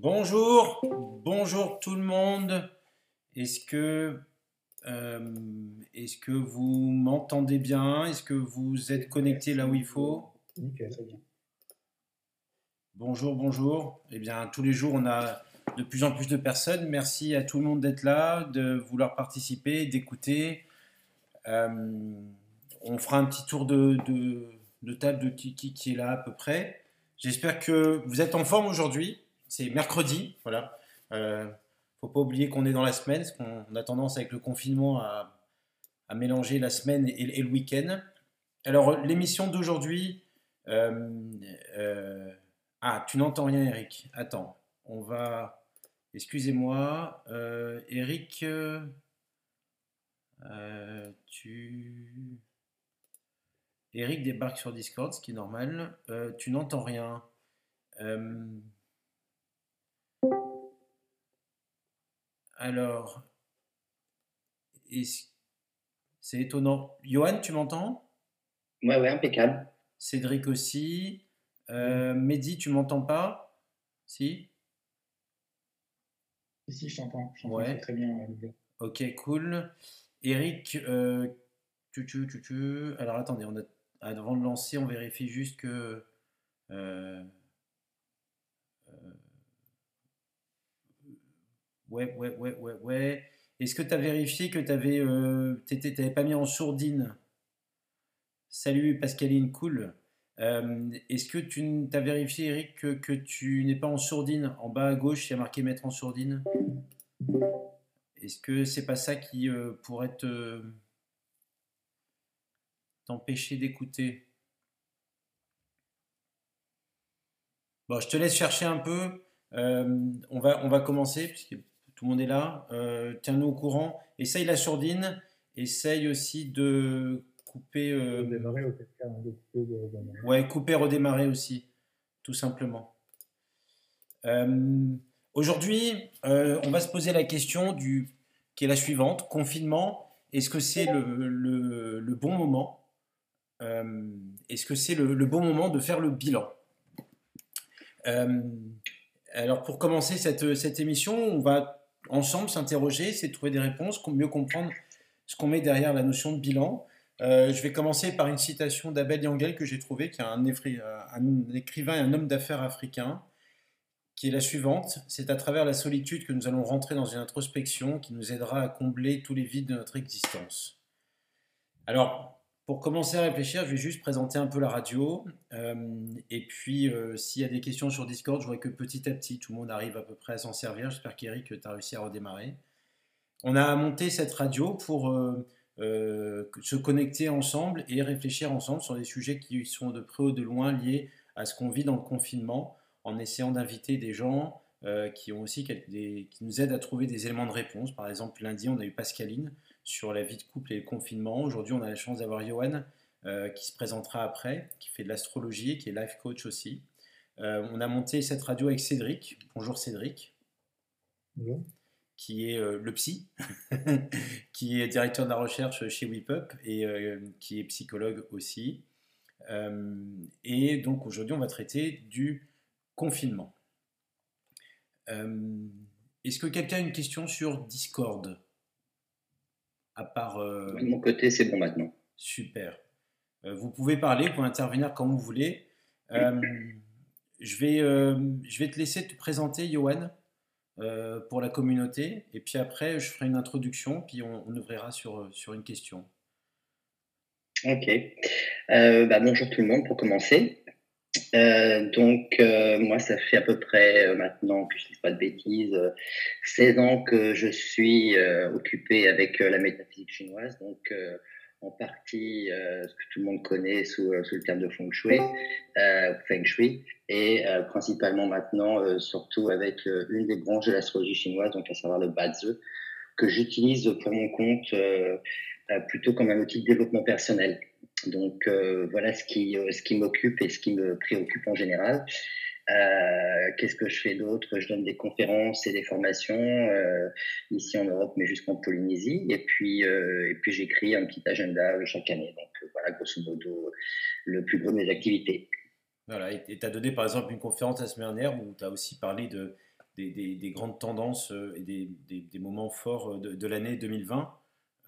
Bonjour, bonjour tout le monde. Est-ce que, euh, est-ce que vous m'entendez bien? Est-ce que vous êtes connecté là où il faut? Nickel, très bien. Bonjour, bonjour. Eh bien, tous les jours, on a de plus en plus de personnes. Merci à tout le monde d'être là, de vouloir participer, d'écouter. Euh, on fera un petit tour de, de, de table de qui, qui, qui est là à peu près. J'espère que vous êtes en forme aujourd'hui. C'est mercredi, voilà. Euh, faut pas oublier qu'on est dans la semaine, parce qu'on a tendance avec le confinement à, mélanger la semaine et, le week-end. Alors, l'émission d'aujourd'hui. Euh, euh, ah, tu n'entends rien, Eric. Attends, on va. Excusez-moi, euh, Eric. tu. Eric débarque sur Discord, ce qui est normal. Tu n'entends rien. Alors, c'est étonnant. Johan, tu m'entends? Ouais, ouais, impeccable. Cédric aussi. Euh, Mehdi, tu m'entends pas? Si? Ici, je t'entends. Je t'entends Ouais. très, bien. Ok, cool. Eric, euh, tu, tu, tu, tu. Alors attendez, on a, avant de lancer, on vérifie juste que. euh, ouais, ouais, ouais, ouais, ouais. Est-ce que tu as vérifié que tu avais, t'avais pas mis en sourdine? Salut Pascaline, cool. Euh, est-ce que tu as vérifié, Eric, que, tu n'es pas en sourdine? En bas à gauche, il y a marqué mettre en sourdine. Est-ce que c'est pas ça qui euh, pourrait te t'empêcher d'écouter? Bon, je te laisse chercher un peu. Euh, on va, commencer, tout le monde est là. Euh, tiens-nous au courant. Essaye la sourdine. Essaye aussi de couper. euh, Démarrer au cas de redémarrer. Ouais, couper, redémarrer aussi, tout simplement. Euh, aujourd'hui, euh, on va se poser la question du, qui est la suivante, confinement, est-ce que c'est le, le- le bon moment Euh, Est-ce que c'est le, le bon moment de faire le bilan? Euh, Alors pour commencer cette, cette émission, on va ensemble s'interroger, c'est trouver des réponses, mieux comprendre ce qu'on met derrière la notion de bilan. Euh, je vais commencer par une citation d'Abel Yangel que j'ai trouvée, qui est un, un écrivain et un homme d'affaires africain, qui est la suivante. C'est à travers la solitude que nous allons rentrer dans une introspection qui nous aidera à combler tous les vides de notre existence. Alors, pour commencer à réfléchir, je vais juste présenter un peu la radio. euh, et puis, euh, s'il y a des questions sur Discord, je vois que petit à petit, tout le monde arrive à peu près à s'en servir. J'espère qu'Eric, tu as réussi à redémarrer. On a monté cette radio pour euh, se connecter ensemble et réfléchir ensemble sur des sujets qui sont de près ou de loin liés à ce qu'on vit dans le confinement, en essayant d'inviter des gens qui ont aussi des- qui nous aident à trouver des éléments de réponse. Par exemple, lundi, on a eu Pascaline sur la vie de couple et le confinement. Aujourd'hui, on a la chance d'avoir Johan euh, qui se présentera après, qui fait de l'astrologie, qui est life coach aussi. Euh, on a monté cette radio avec Cédric. Bonjour Cédric Bonjour. qui est euh, le psy, qui est directeur de la recherche chez WePup et qui est psychologue aussi. Et donc aujourd'hui, on va traiter du confinement. Est-ce que quelqu'un a une question sur Discord? À part. euh, De mon côté, c'est bon maintenant. Super. Euh, vous pouvez parler, vous pouvez intervenir quand vous voulez. Euh, je, vais, je vais te laisser te présenter, Johan, pour la communauté. Et puis après, je ferai une introduction, puis on, on ouvrira sur, sur une question. Ok. Bah, bonjour tout le monde pour commencer. Euh, donc, euh, moi, ça fait à peu près euh, maintenant, que je ne dis pas de bêtises, euh, 16 ans que je suis euh, occupé avec euh, la métaphysique chinoise, donc euh, en partie euh, ce que tout le monde connaît sous, euh, sous le terme de feng shui, euh, feng shui et euh, principalement maintenant, euh, surtout avec euh, une des branches de l'astrologie chinoise, donc à savoir le Bazi, que j'utilise pour mon compte euh, euh, plutôt comme un outil de développement personnel. Donc euh, voilà ce qui, euh, ce qui m'occupe et ce qui me préoccupe en général. Euh, Qu'est-ce que je fais d'autre? Je donne des conférences et des formations euh, ici en Europe, mais jusqu'en Polynésie. Et puis, et puis j'écris un petit agenda chaque année. Donc voilà, grosso modo, le plus gros de mes activités. Voilà, et tu as donné par exemple une conférence la semaine dernière où tu as aussi parlé de, des, des- des grandes tendances et des, des- des moments forts de, de l'année 2020.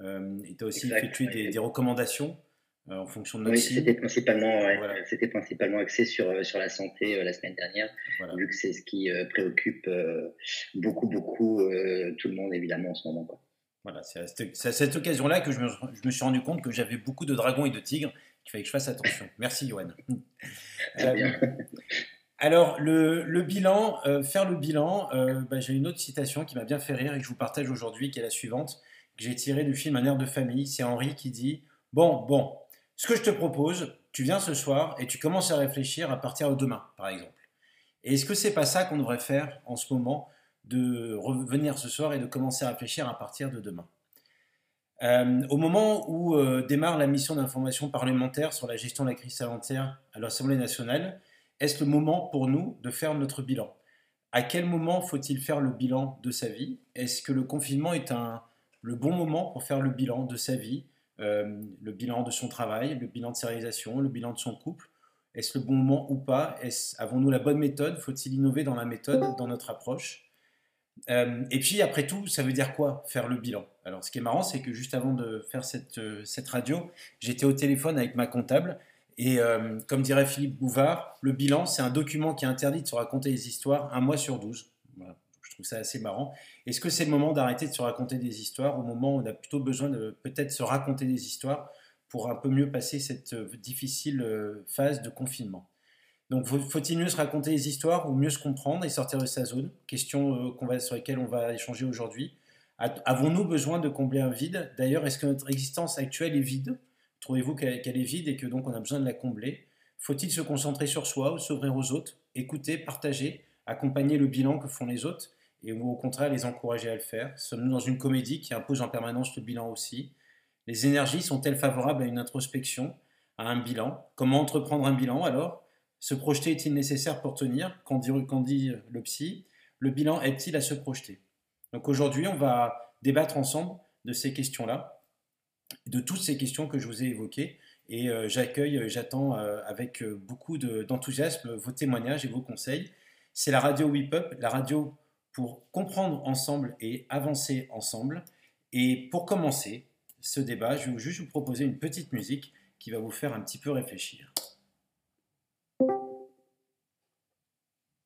Euh, et tu as aussi effectué des, recommandations en fonction de notre Oui, c'était principalement, ouais, Voilà. c'était principalement axé sur, euh, sur la santé euh, la semaine dernière, Voilà. vu que c'est ce qui euh, préoccupe euh, beaucoup, beaucoup euh, tout le monde évidemment en ce moment. Quoi. Voilà, c'est à cette, occasion-là que je me, je me suis rendu compte que j'avais beaucoup de dragons et de tigres, qu'il fallait que je fasse attention. Merci, Johan. Euh. Alors, le, le bilan, euh, faire le bilan, euh, bah, j'ai une autre citation qui m'a bien fait rire et que je vous partage aujourd'hui, qui est la suivante, que j'ai tirée du film Un air de famille. C'est Henri qui dit Bon, bon, ce que je te propose, tu viens ce soir et tu commences à réfléchir à partir de demain, par exemple. Et est-ce que c'est pas ça qu'on devrait faire en ce moment, de revenir ce soir et de commencer à réfléchir à partir de demain? Euh, Au moment où euh, démarre la mission d'information parlementaire sur la gestion de la crise sanitaire à l'Assemblée nationale, est-ce le moment pour nous de faire notre bilan? À quel moment faut-il faire le bilan de sa vie? Est-ce que le confinement est un, le bon moment pour faire le bilan de sa vie, euh, le bilan de son travail, le bilan de sa réalisation, le bilan de son couple. Est-ce le bon moment ou pas? Avons-nous la bonne méthode? Faut-il innover dans la méthode, dans notre approche? Euh, Et puis après tout, ça veut dire quoi faire le bilan? Alors ce qui est marrant, c'est que juste avant de faire cette, euh, cette radio, j'étais au téléphone avec ma comptable et comme dirait Philippe Bouvard, le bilan, c'est un document qui est interdit de se raconter des histoires un mois sur 12. Trouve ça assez marrant. Est-ce que c'est le moment d'arrêter de se raconter des histoires au moment où on a plutôt besoin de peut-être se raconter des histoires pour un peu mieux passer cette euh, difficile euh, phase de confinement? Donc faut- faut-il mieux se raconter des histoires ou mieux se comprendre et sortir de sa zone? Question euh, sur laquelle on va échanger aujourd'hui. Avons-nous besoin de combler un vide? D'ailleurs, est-ce que notre existence actuelle est vide? Trouvez-vous qu'elle est vide et que donc on a besoin de la combler? Faut-il se concentrer sur soi ou s'ouvrir aux autres? Écouter, partager, accompagner le bilan que font les autres? Et ou au contraire les encourager à le faire. Sommes-nous dans une comédie qui impose en permanence le bilan aussi? Les énergies sont-elles favorables à une introspection, à un bilan? Comment entreprendre un bilan alors? Se projeter est-il nécessaire pour tenir? Qu'en dit, dit le psy? Le bilan aide-t-il à se projeter? Donc aujourd'hui, on va débattre ensemble de ces questions-là de toutes ces questions que je vous ai évoquées. Et euh, j'accueille, euh, j'attends euh, avec euh, beaucoup de- d'enthousiasme vos témoignages et vos conseils. C'est la radio Whip Up, la radio pour comprendre ensemble et avancer ensemble. Et pour commencer ce débat, je vais juste vous proposer une petite musique qui va vous faire un petit peu réfléchir.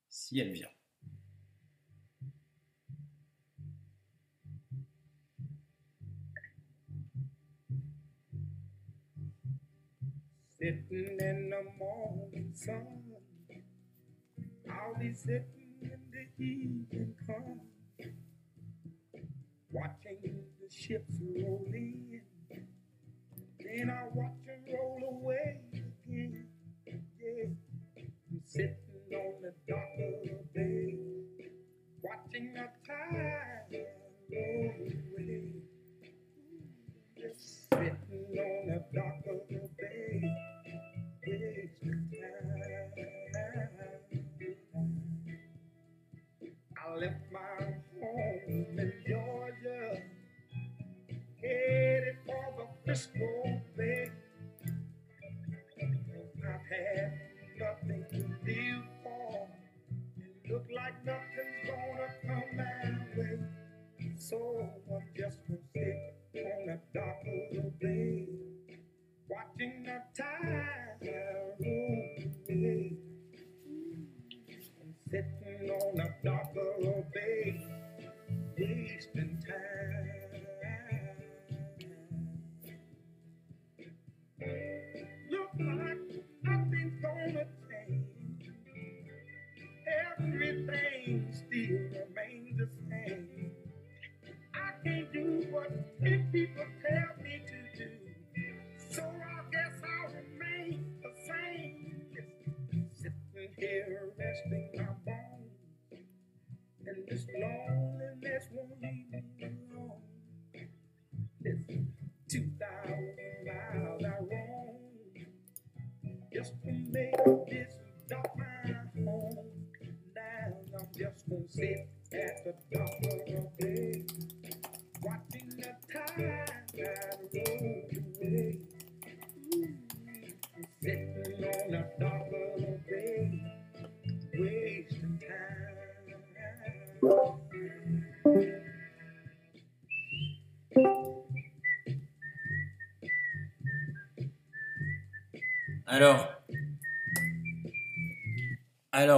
Si elle vient. Evening come, watching the ships roll in. Then I watch them roll away again. Yeah, I'm sitting on the dock of the bay, watching the tide roll away. Just sitting on the dock I left my home in Georgia, headed for the Frisco Bay. I've had nothing to live for. It look like nothing's gonna come my way. So I'm just gonna sit on the dock of the bay, watching the tide sleep.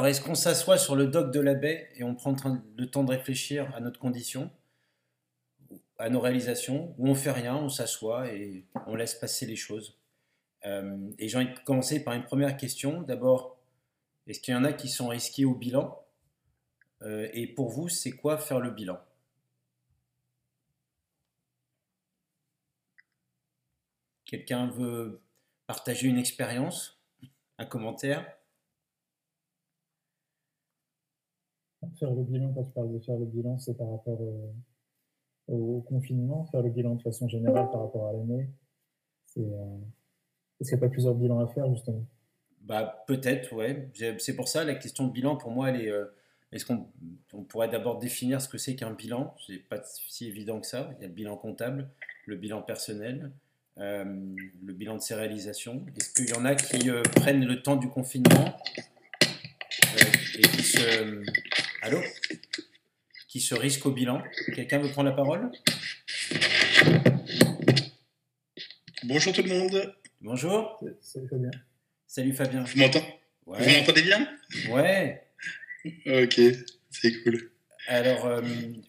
Alors est-ce qu'on s'assoit sur le dock de la baie et on prend le temps de réfléchir à notre condition, à nos réalisations, ou on fait rien, on s'assoit et on laisse passer les choses? Euh, Et j'ai envie de commencer par une première question. D'abord, est-ce qu'il y en a qui sont risqués au bilan? Euh, Et pour vous, c'est quoi faire le bilan? Quelqu'un veut partager une expérience Un commentaire? Faire le bilan, quand tu parles de faire le bilan, c'est par rapport au, confinement, faire le bilan de façon générale par rapport à l'année. Euh, Est-ce qu'il n'y a pas plusieurs bilans à faire, justement? Bah, peut-être, ouais. C'est pour ça la question de bilan, pour moi, elle est. euh, Est-ce qu'on on pourrait d'abord définir ce que c'est qu'un bilan? C'est pas si évident que ça. Il y a le bilan comptable, le bilan personnel, euh, le bilan de ses réalisations. Est-ce qu'il y en a qui prennent le temps du confinement? Et qui se. Allô Qui se risquent au bilan Quelqu'un veut prendre la parole? Bonjour tout le monde. Bonjour. C'est Fabien. Salut Fabien. Vous m'entendez Vous m'entendez bien? Ouais. Ok, c'est cool. Alors, euh,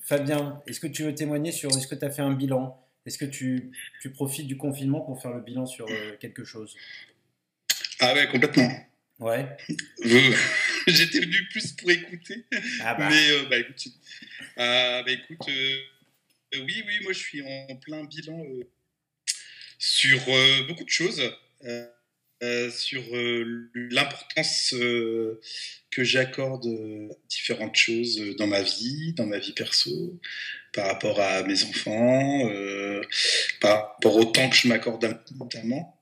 Fabien, est-ce que tu veux témoigner sur est-ce que tu as fait un bilan? Est-ce que tu, tu profites du confinement pour faire le bilan sur euh, quelque chose? Ah ouais, complètement. Ouais. J'étais venu plus pour écouter, Ah bah, mais euh, bah écoute, euh, bah, écoute euh, euh, oui, oui, moi je suis en plein bilan euh, sur beaucoup de choses, sur l'importance que j'accorde à différentes choses dans ma vie, dans ma vie perso, par rapport à mes enfants, par rapport au temps que je m'accorde notamment.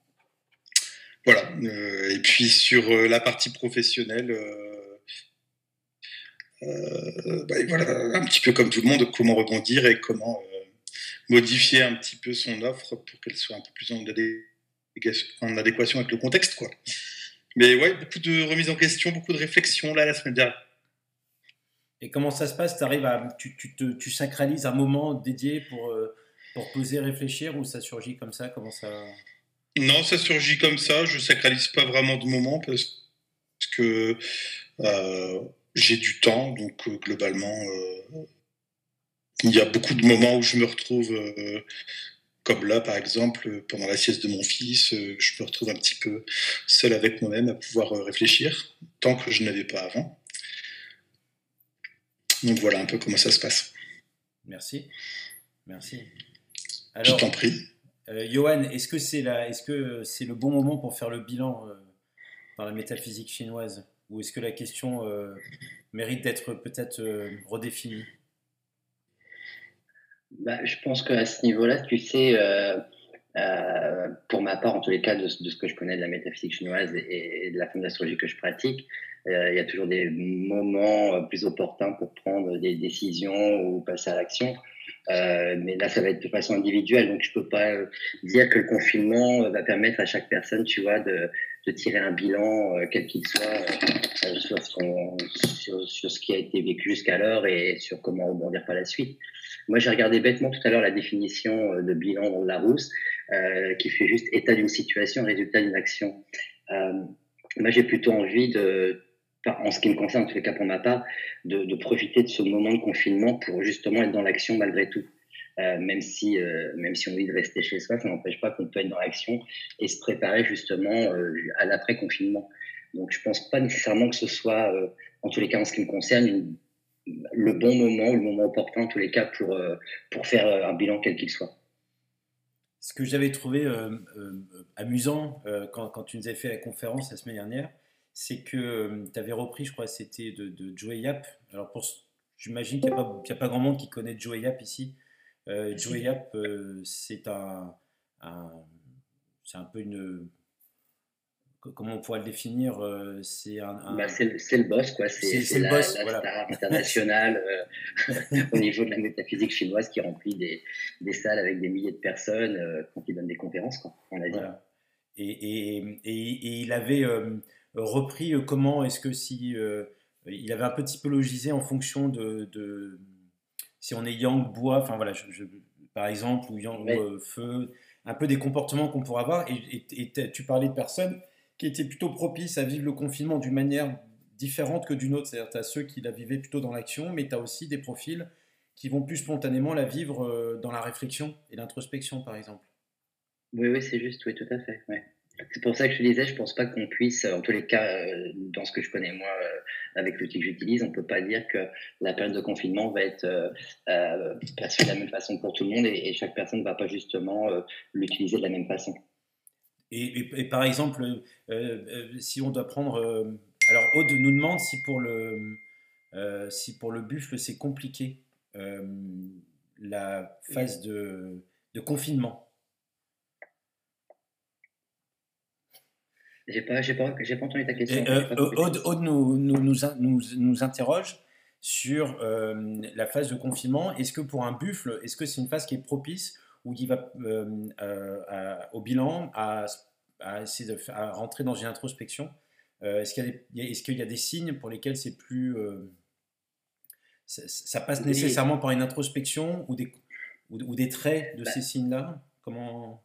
Voilà. euh, et puis sur euh, la partie professionnelle, euh, bah, et voilà, un petit peu comme tout le monde, comment rebondir et comment euh, modifier un petit peu son offre pour qu'elle soit un peu plus en, adé- en adéquation avec le contexte, quoi. Mais ouais, beaucoup de remises en question, beaucoup de réflexions là la semaine dernière. et comment ça se passe? T'arrives à, tu, tu, te, tu sacralises un moment dédié pour, euh, pour poser, réfléchir ou ça surgit comme ça? Comment ça? Non, ça surgit comme ça. Je sacralise pas vraiment de moment parce que euh, j'ai du temps, donc euh, globalement, euh, il y a beaucoup de moments où je me retrouve, euh, comme là par exemple, pendant la sieste de mon fils, je me retrouve un petit peu seul avec moi-même à pouvoir réfléchir, tant que je n'avais pas avant. Donc voilà un peu comment ça se passe. Merci. Merci. Je Alors, t'en prie. euh, Johan, est-ce que c'est la, est-ce que c'est le bon moment pour faire le bilan euh, dans la métaphysique chinoise? Ou est-ce que la question euh, mérite d'être peut-être euh, redéfinie? Bah, je pense qu'à ce niveau-là, tu sais, euh, pour ma part, en tous les cas, de, ce que je connais de la métaphysique chinoise et, de la forme d'astrologie que je pratique, il y a toujours des moments plus opportuns pour prendre des décisions ou passer à l'action. Mais là, ça va être de façon individuelle, donc je peux pas dire que le confinement va permettre à chaque personne, tu vois, de, de tirer un bilan, euh, quel qu'il soit, euh, sur, ce qu'on- sur, ce qui a été vécu jusqu'alors et sur comment rebondir par la suite. Moi, j'ai regardé bêtement tout à l'heure la définition euh, de bilan dans Larousse, euh, qui fait juste état d'une situation, résultat d'une action. Euh, moi, j'ai plutôt envie de, en ce qui me concerne, en les cas pour ma part, de profiter de ce moment de confinement pour justement être dans l'action malgré tout. Euh, même si, euh, même si on dit de rester chez soi, ça n'empêche pas qu'on peut être dans l'action et se préparer justement euh, à l'après confinement. Donc, je pense pas nécessairement que ce soit, en tous les cas en ce qui me concerne, le bon moment ou le moment opportun en tous les cas pour, pour faire un bilan quel qu'il soit. Ce que j'avais trouvé amusant quand, quand tu nous avais fait la conférence la semaine dernière, c'est que tu avais repris, je crois, c'était de, de Joey Yap. Alors, j'imagine qu'il n'y a, a pas grand monde qui connaît Joey Yap ici. Euh, Joey Yap, euh, c'est un, un- c'est un peu une, comment on pourrait le définir euh, C'est un, bah, c'est, le boss, quoi. C'est, la, le boss, la voilà. star internationale euh, au niveau de la métaphysique chinoise qui remplit des, des salles avec des milliers de personnes euh, quand il donne des conférences, quoi, en Asie. Voilà. Et, et, et, et, il avait euh, repris comment est-ce que si il avait un peu typologisé en fonction de, de si on est yang bois, enfin voilà, je, je, par exemple, ou yang euh, feu, un peu des comportements qu'on pourrait avoir. Et, et- et t- tu parlais de personnes qui étaient plutôt propices à vivre le confinement d'une manière différente que d'une autre. C'est-à-dire, tu as ceux qui la vivaient plutôt dans l'action, mais tu as aussi des profils qui vont plus spontanément la vivre euh, dans la réflexion et l'introspection, par exemple. Oui, oui, c'est juste, oui, tout à fait. Ouais. C'est pour ça que je te disais, je pense pas qu'on puisse, en tous les cas, euh, dans ce que je connais moi, euh, avec l'outil que j'utilise, on peut pas dire que la période de confinement va être euh, perçue de la même façon pour tout le monde et, chaque personne ne va pas justement l'utiliser de la même façon. Et, par exemple, si on doit prendre. alors, Aude nous demande si pour le, si pour le buffle c'est compliqué la phase de confinement. J'ai pas, j'ai pas, j'ai pas entendu ta question. Euh. Aude, Aude nous, nous, nous, nous, nous interroge sur euh, la phase de confinement. Est-ce que pour un buffle, est-ce que c'est une phase qui est propice où il va euh, euh, à- au bilan à, à essayer de à rentrer dans une introspection Est-ce qu'il y, a des- y a- signes pour lesquels c'est plus ça, ça passe nécessairement par une introspection ou des, ou, ou des traits de Bah. ces signes-là? Comment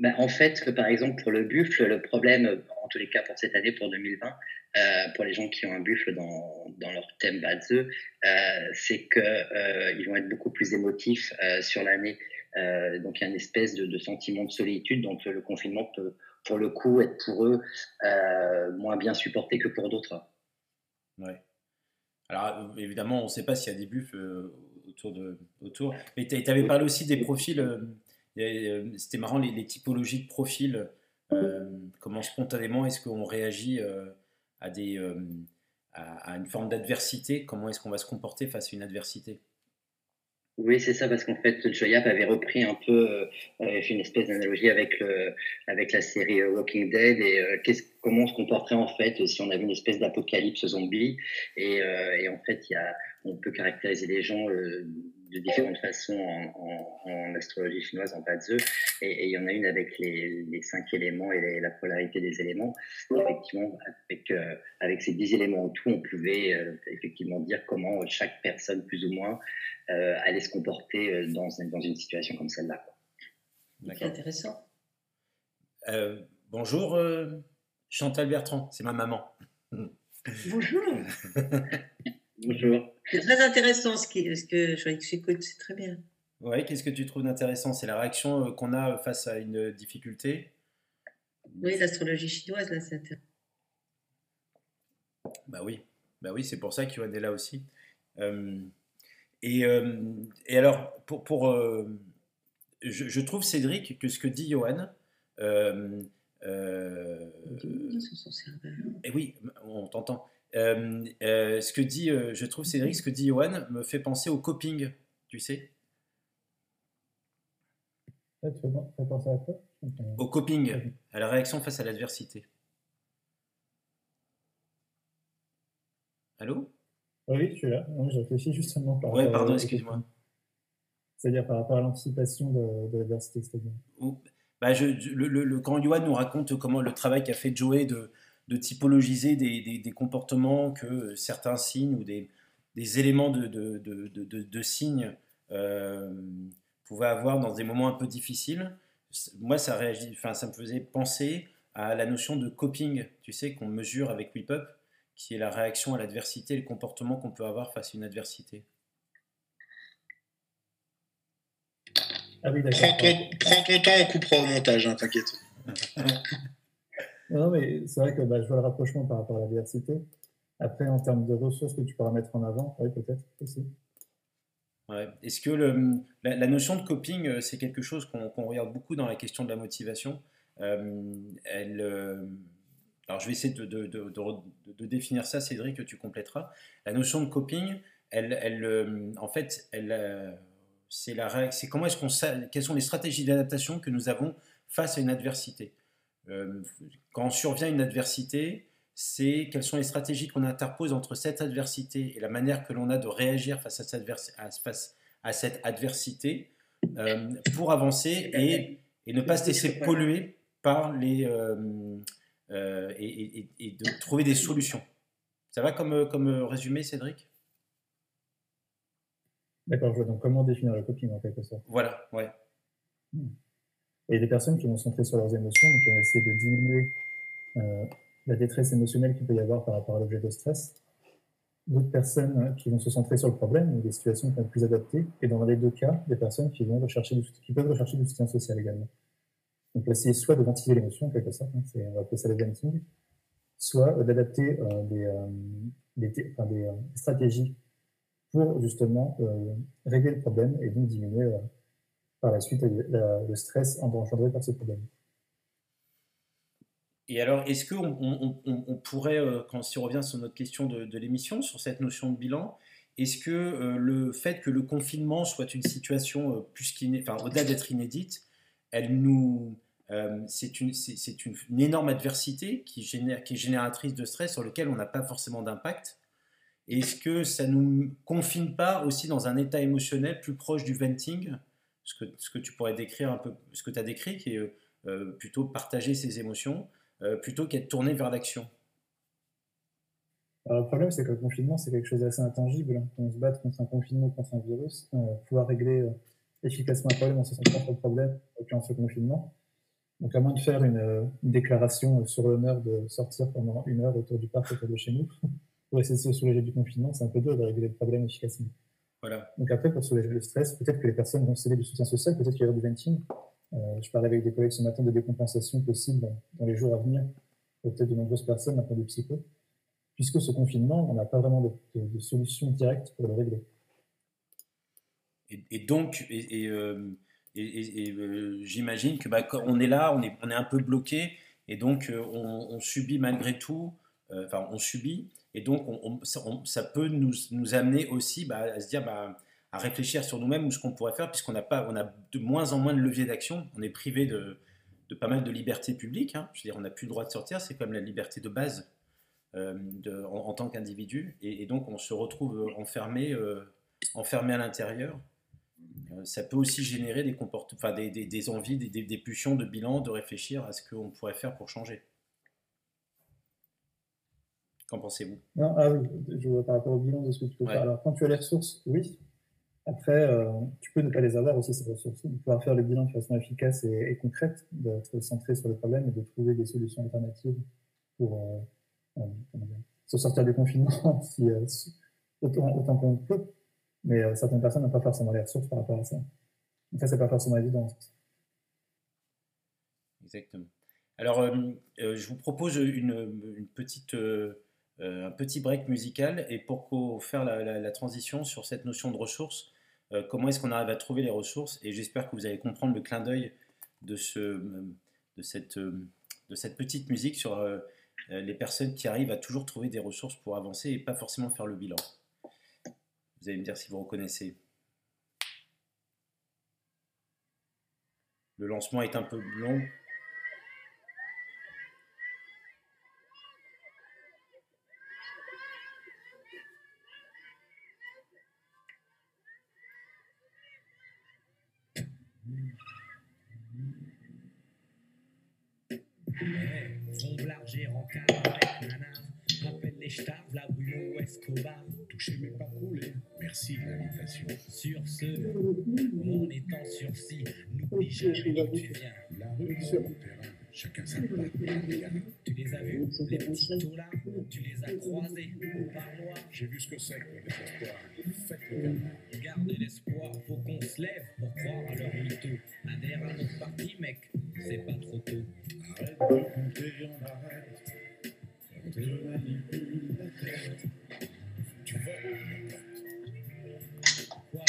Ben, en fait, que, par exemple, pour le buffle, le problème, euh, en tous les cas pour cette année, pour 2020, euh, pour les gens qui ont un buffle dans, dans leur thème Badze, euh, c'est qu'ils euh, vont être beaucoup plus émotifs euh, sur l'année. Euh, donc, il y a une espèce de, de sentiment de solitude. Donc, le confinement peut, pour le coup, être pour eux euh, moins bien supporté que pour d'autres. Ouais. Alors, euh, évidemment, on ne sait pas s'il y a des buffs euh, autour de. Autour. Mais tu avais parlé aussi des profils. Euh, C'était marrant, les, typologies de profils. euh, comment spontanément est-ce qu'on réagit euh, à, des, à, une forme d'adversité? Comment est-ce qu'on va se comporter face à une adversité? Oui, c'est ça, parce qu'en fait, Joyap avait repris un peu, euh, une espèce d'analogie avec, le, avec la série Walking Dead et comment on se comporterait en fait si on avait une espèce d'apocalypse zombie? Et, en fait, y a, on peut caractériser les gens de différentes façons en, en, en astrologie chinoise, en Bazi. Et, et il y en a une avec les, les cinq éléments et les- la polarité des éléments. Effectivement, avec, euh, avec ces dix éléments en tout, on pouvait euh, effectivement dire comment chaque personne, plus ou moins, euh, allait se comporter dans, dans une situation comme celle-là. C'est D'accord. intéressant. Euh, Bonjour, euh, Chantal Bertrand, c'est ma maman. Bonjour. Bonjour. C'est très intéressant ce, qui, ce que je j'écoute, c'est très bien. Ouais, qu'est-ce que tu trouves d'intéressant? C'est la réaction euh, qu'on a face à une difficulté? Oui, l'astrologie chinoise, là, c'est intéressant. Bah oui, bah oui, c'est pour ça qu'Yoann est là aussi. Euh, et, euh, et alors, pour, pour euh, je, je trouve Cédric que ce que dit Johan, euh, euh, et oui, on t'entend. Euh, euh, ce que dit, euh, je trouve Cédric, ce que dit Johan me fait penser au coping, tu sais, Ouais, tu fais pen- fais penser à quoi au coping, à la réaction face à l'adversité. Allô? Oui, je suis là. Non, je réfléchis justement par Ouais, pardon, excuse-moi. C'est-à-dire par rapport à l'anticipation de, de l'adversité, c'est-à-dire. Bah, je, je- le, le- le- quand Johan nous raconte comment le travail qu'a fait Joey de, de typologiser des, des- des comportements que certains signes ou des, des éléments de, de, de- de- de- de signes euh, pouvaient avoir dans des moments un peu difficiles, moi ça, réagit, enfin, ça me faisait penser à la notion de coping, tu sais, qu'on mesure avec WIPUP, qui est la réaction à l'adversité, le comportement qu'on peut avoir face à une adversité. Ah oui, Prends d'accord. ton, prends ton temps, on coupera au montage, hein, t'inquiète. Non, mais c'est vrai que bah, je vois le rapprochement par rapport à l'adversité. Après, en termes de ressources que tu pourras mettre en avant, oui, peut-être aussi. Est-ce que la, la notion de coping, euh, c'est quelque chose qu'on regarde beaucoup dans la question de la motivation? Euh, euh, Alors, je vais essayer de, définir ça, Cédric, que tu compléteras. La notion de coping, elle, en fait, c'est la c'est comment est-ce qu'on quelles sont les stratégies d'adaptation que nous avons face à une adversité? Euh, quand survient une adversité, c'est quelles sont les stratégies qu'on interpose entre cette adversité et la manière que l'on a de réagir face à cette, face à cette adversité euh, pour avancer et, et, ne pas se laisser polluer par les et, et, de trouver des solutions. Ça va comme, comme résumé, Cédric? D'accord, donc comment définir le coping en quelque sorte? Voilà, ouais. Hmm. Et des personnes qui vont se centrer sur leurs émotions, qui vont essayer de diminuer euh, la détresse émotionnelle qu'il peut y avoir par rapport à l'objet de stress. D'autres personnes hein, qui vont se centrer sur le problème, des situations qui vont plus adaptées. Et dans les deux cas, des personnes qui, vont rechercher qui peuvent rechercher du soutien social également. Donc essayer soit de ventiler l'émotion en quelque sorte, hein, on va appeler ça le venting, soit d'adapter euh, des, euh, des, stratégies pour justement régler le problème et donc diminuer par la suite le stress engendré par ce problème. Et alors, est-ce qu'on on, pourrait, euh, quand on revient sur notre question de, l'émission, sur cette notion de bilan, est-ce que le fait que le confinement soit une situation plus qu'inédite, enfin, au-delà d'être inédite, elle nous, c'est une, c'est une, énorme adversité qui, qui est génératrice de stress sur lequel on n'a pas forcément d'impact? Est-ce que ça ne nous confine pas aussi dans un état émotionnel plus proche du venting? Ce que, tu pourrais décrire un peu, ce que tu as décrit, qui est euh, plutôt partager ses émotions, euh, plutôt qu'être tourné vers l'action le problème, c'est que le confinement, c'est quelque chose d'assez intangible. Quand on se bat contre un confinement, contre un virus, euh, pouvoir régler efficacement un problème en se centrant sur le problème, en ce confinement. Donc, à moins de faire une, une déclaration sur l'honneur de sortir pendant une heure autour du parc autour de chez nous, pour essayer de se soulager du confinement, c'est un peu dur de régler le problème efficacement. Voilà. Donc après, pour soulager le stress, peut-être que les personnes vont céder du soutien social, peut-être qu'il y aura du venting. Euh, je parlais avec des collègues ce matin de décompensation possible dans, les jours à venir, peut-être de nombreuses personnes d'un point de psycho, puisque ce confinement, on n'a pas vraiment de, de, solution directe pour le régler. Et, donc, et, euh, euh, j'imagine que bah, on est là, on est, on est un peu bloqué, et donc on, on subit malgré tout, enfin on subit, et donc, ça, peut nous, amener aussi bah, à se dire, bah, à réfléchir sur nous-mêmes ou ce qu'on pourrait faire, puisqu'on n'a pas, on a de moins en moins de leviers d'action. On est privé de, pas mal de libertés publiques. Hein. Je veux dire, on n'a plus le droit de sortir. C'est comme la liberté de base euh, en, tant qu'individu. Et, donc, on se retrouve enfermé, euh, enfermé à l'intérieur. Euh, ça peut aussi générer des envies, des, des, pulsions de bilan, de réfléchir à ce qu'on pourrait faire pour changer. Qu'en pensez-vous? Non, ah oui, je vois par rapport au bilan de ce que tu peux faire. Alors, quand tu as les ressources, oui. Après, euh, tu peux ne pas les avoir aussi, ces ressources. Pouvoir faire le bilan de façon efficace et, concrète, d'être centré sur le problème et de trouver des solutions alternatives pour euh, euh, se sortir du confinement si, autant, autant qu'on peut. Mais certaines personnes n'ont pas forcément les ressources par rapport à ça. Donc ça, c'est pas forcément évident. Exactement. Alors, je vous propose une, une petite euh, un petit break musical et pour faire la, transition sur cette notion de ressources, euh, comment est-ce qu'on arrive à trouver les ressources? Et j'espère que vous allez comprendre le clin d'œil de, de, cette, petite musique sur euh, les personnes qui arrivent à toujours trouver des ressources pour avancer et pas forcément faire le bilan. Vous allez me dire si vous reconnaissez. Le lancement est un peu long, Merci de l'invitation. Sur ce, mon étant sursis, n'oublie jamais d'où tu viens. La rue sur le terrain, chacun sa. Tu les as vus, les petits taux là Tu les as croisés au parloir J'ai vu ce que c'est que le désespoir. Faites le. Gardez l'espoir, faut qu'on se lève pour croire à leur mytho. Adhère à notre parti, mec, c'est pas trop tôt. Arrête de compter, on arrête. On te manipule la tête. Quoi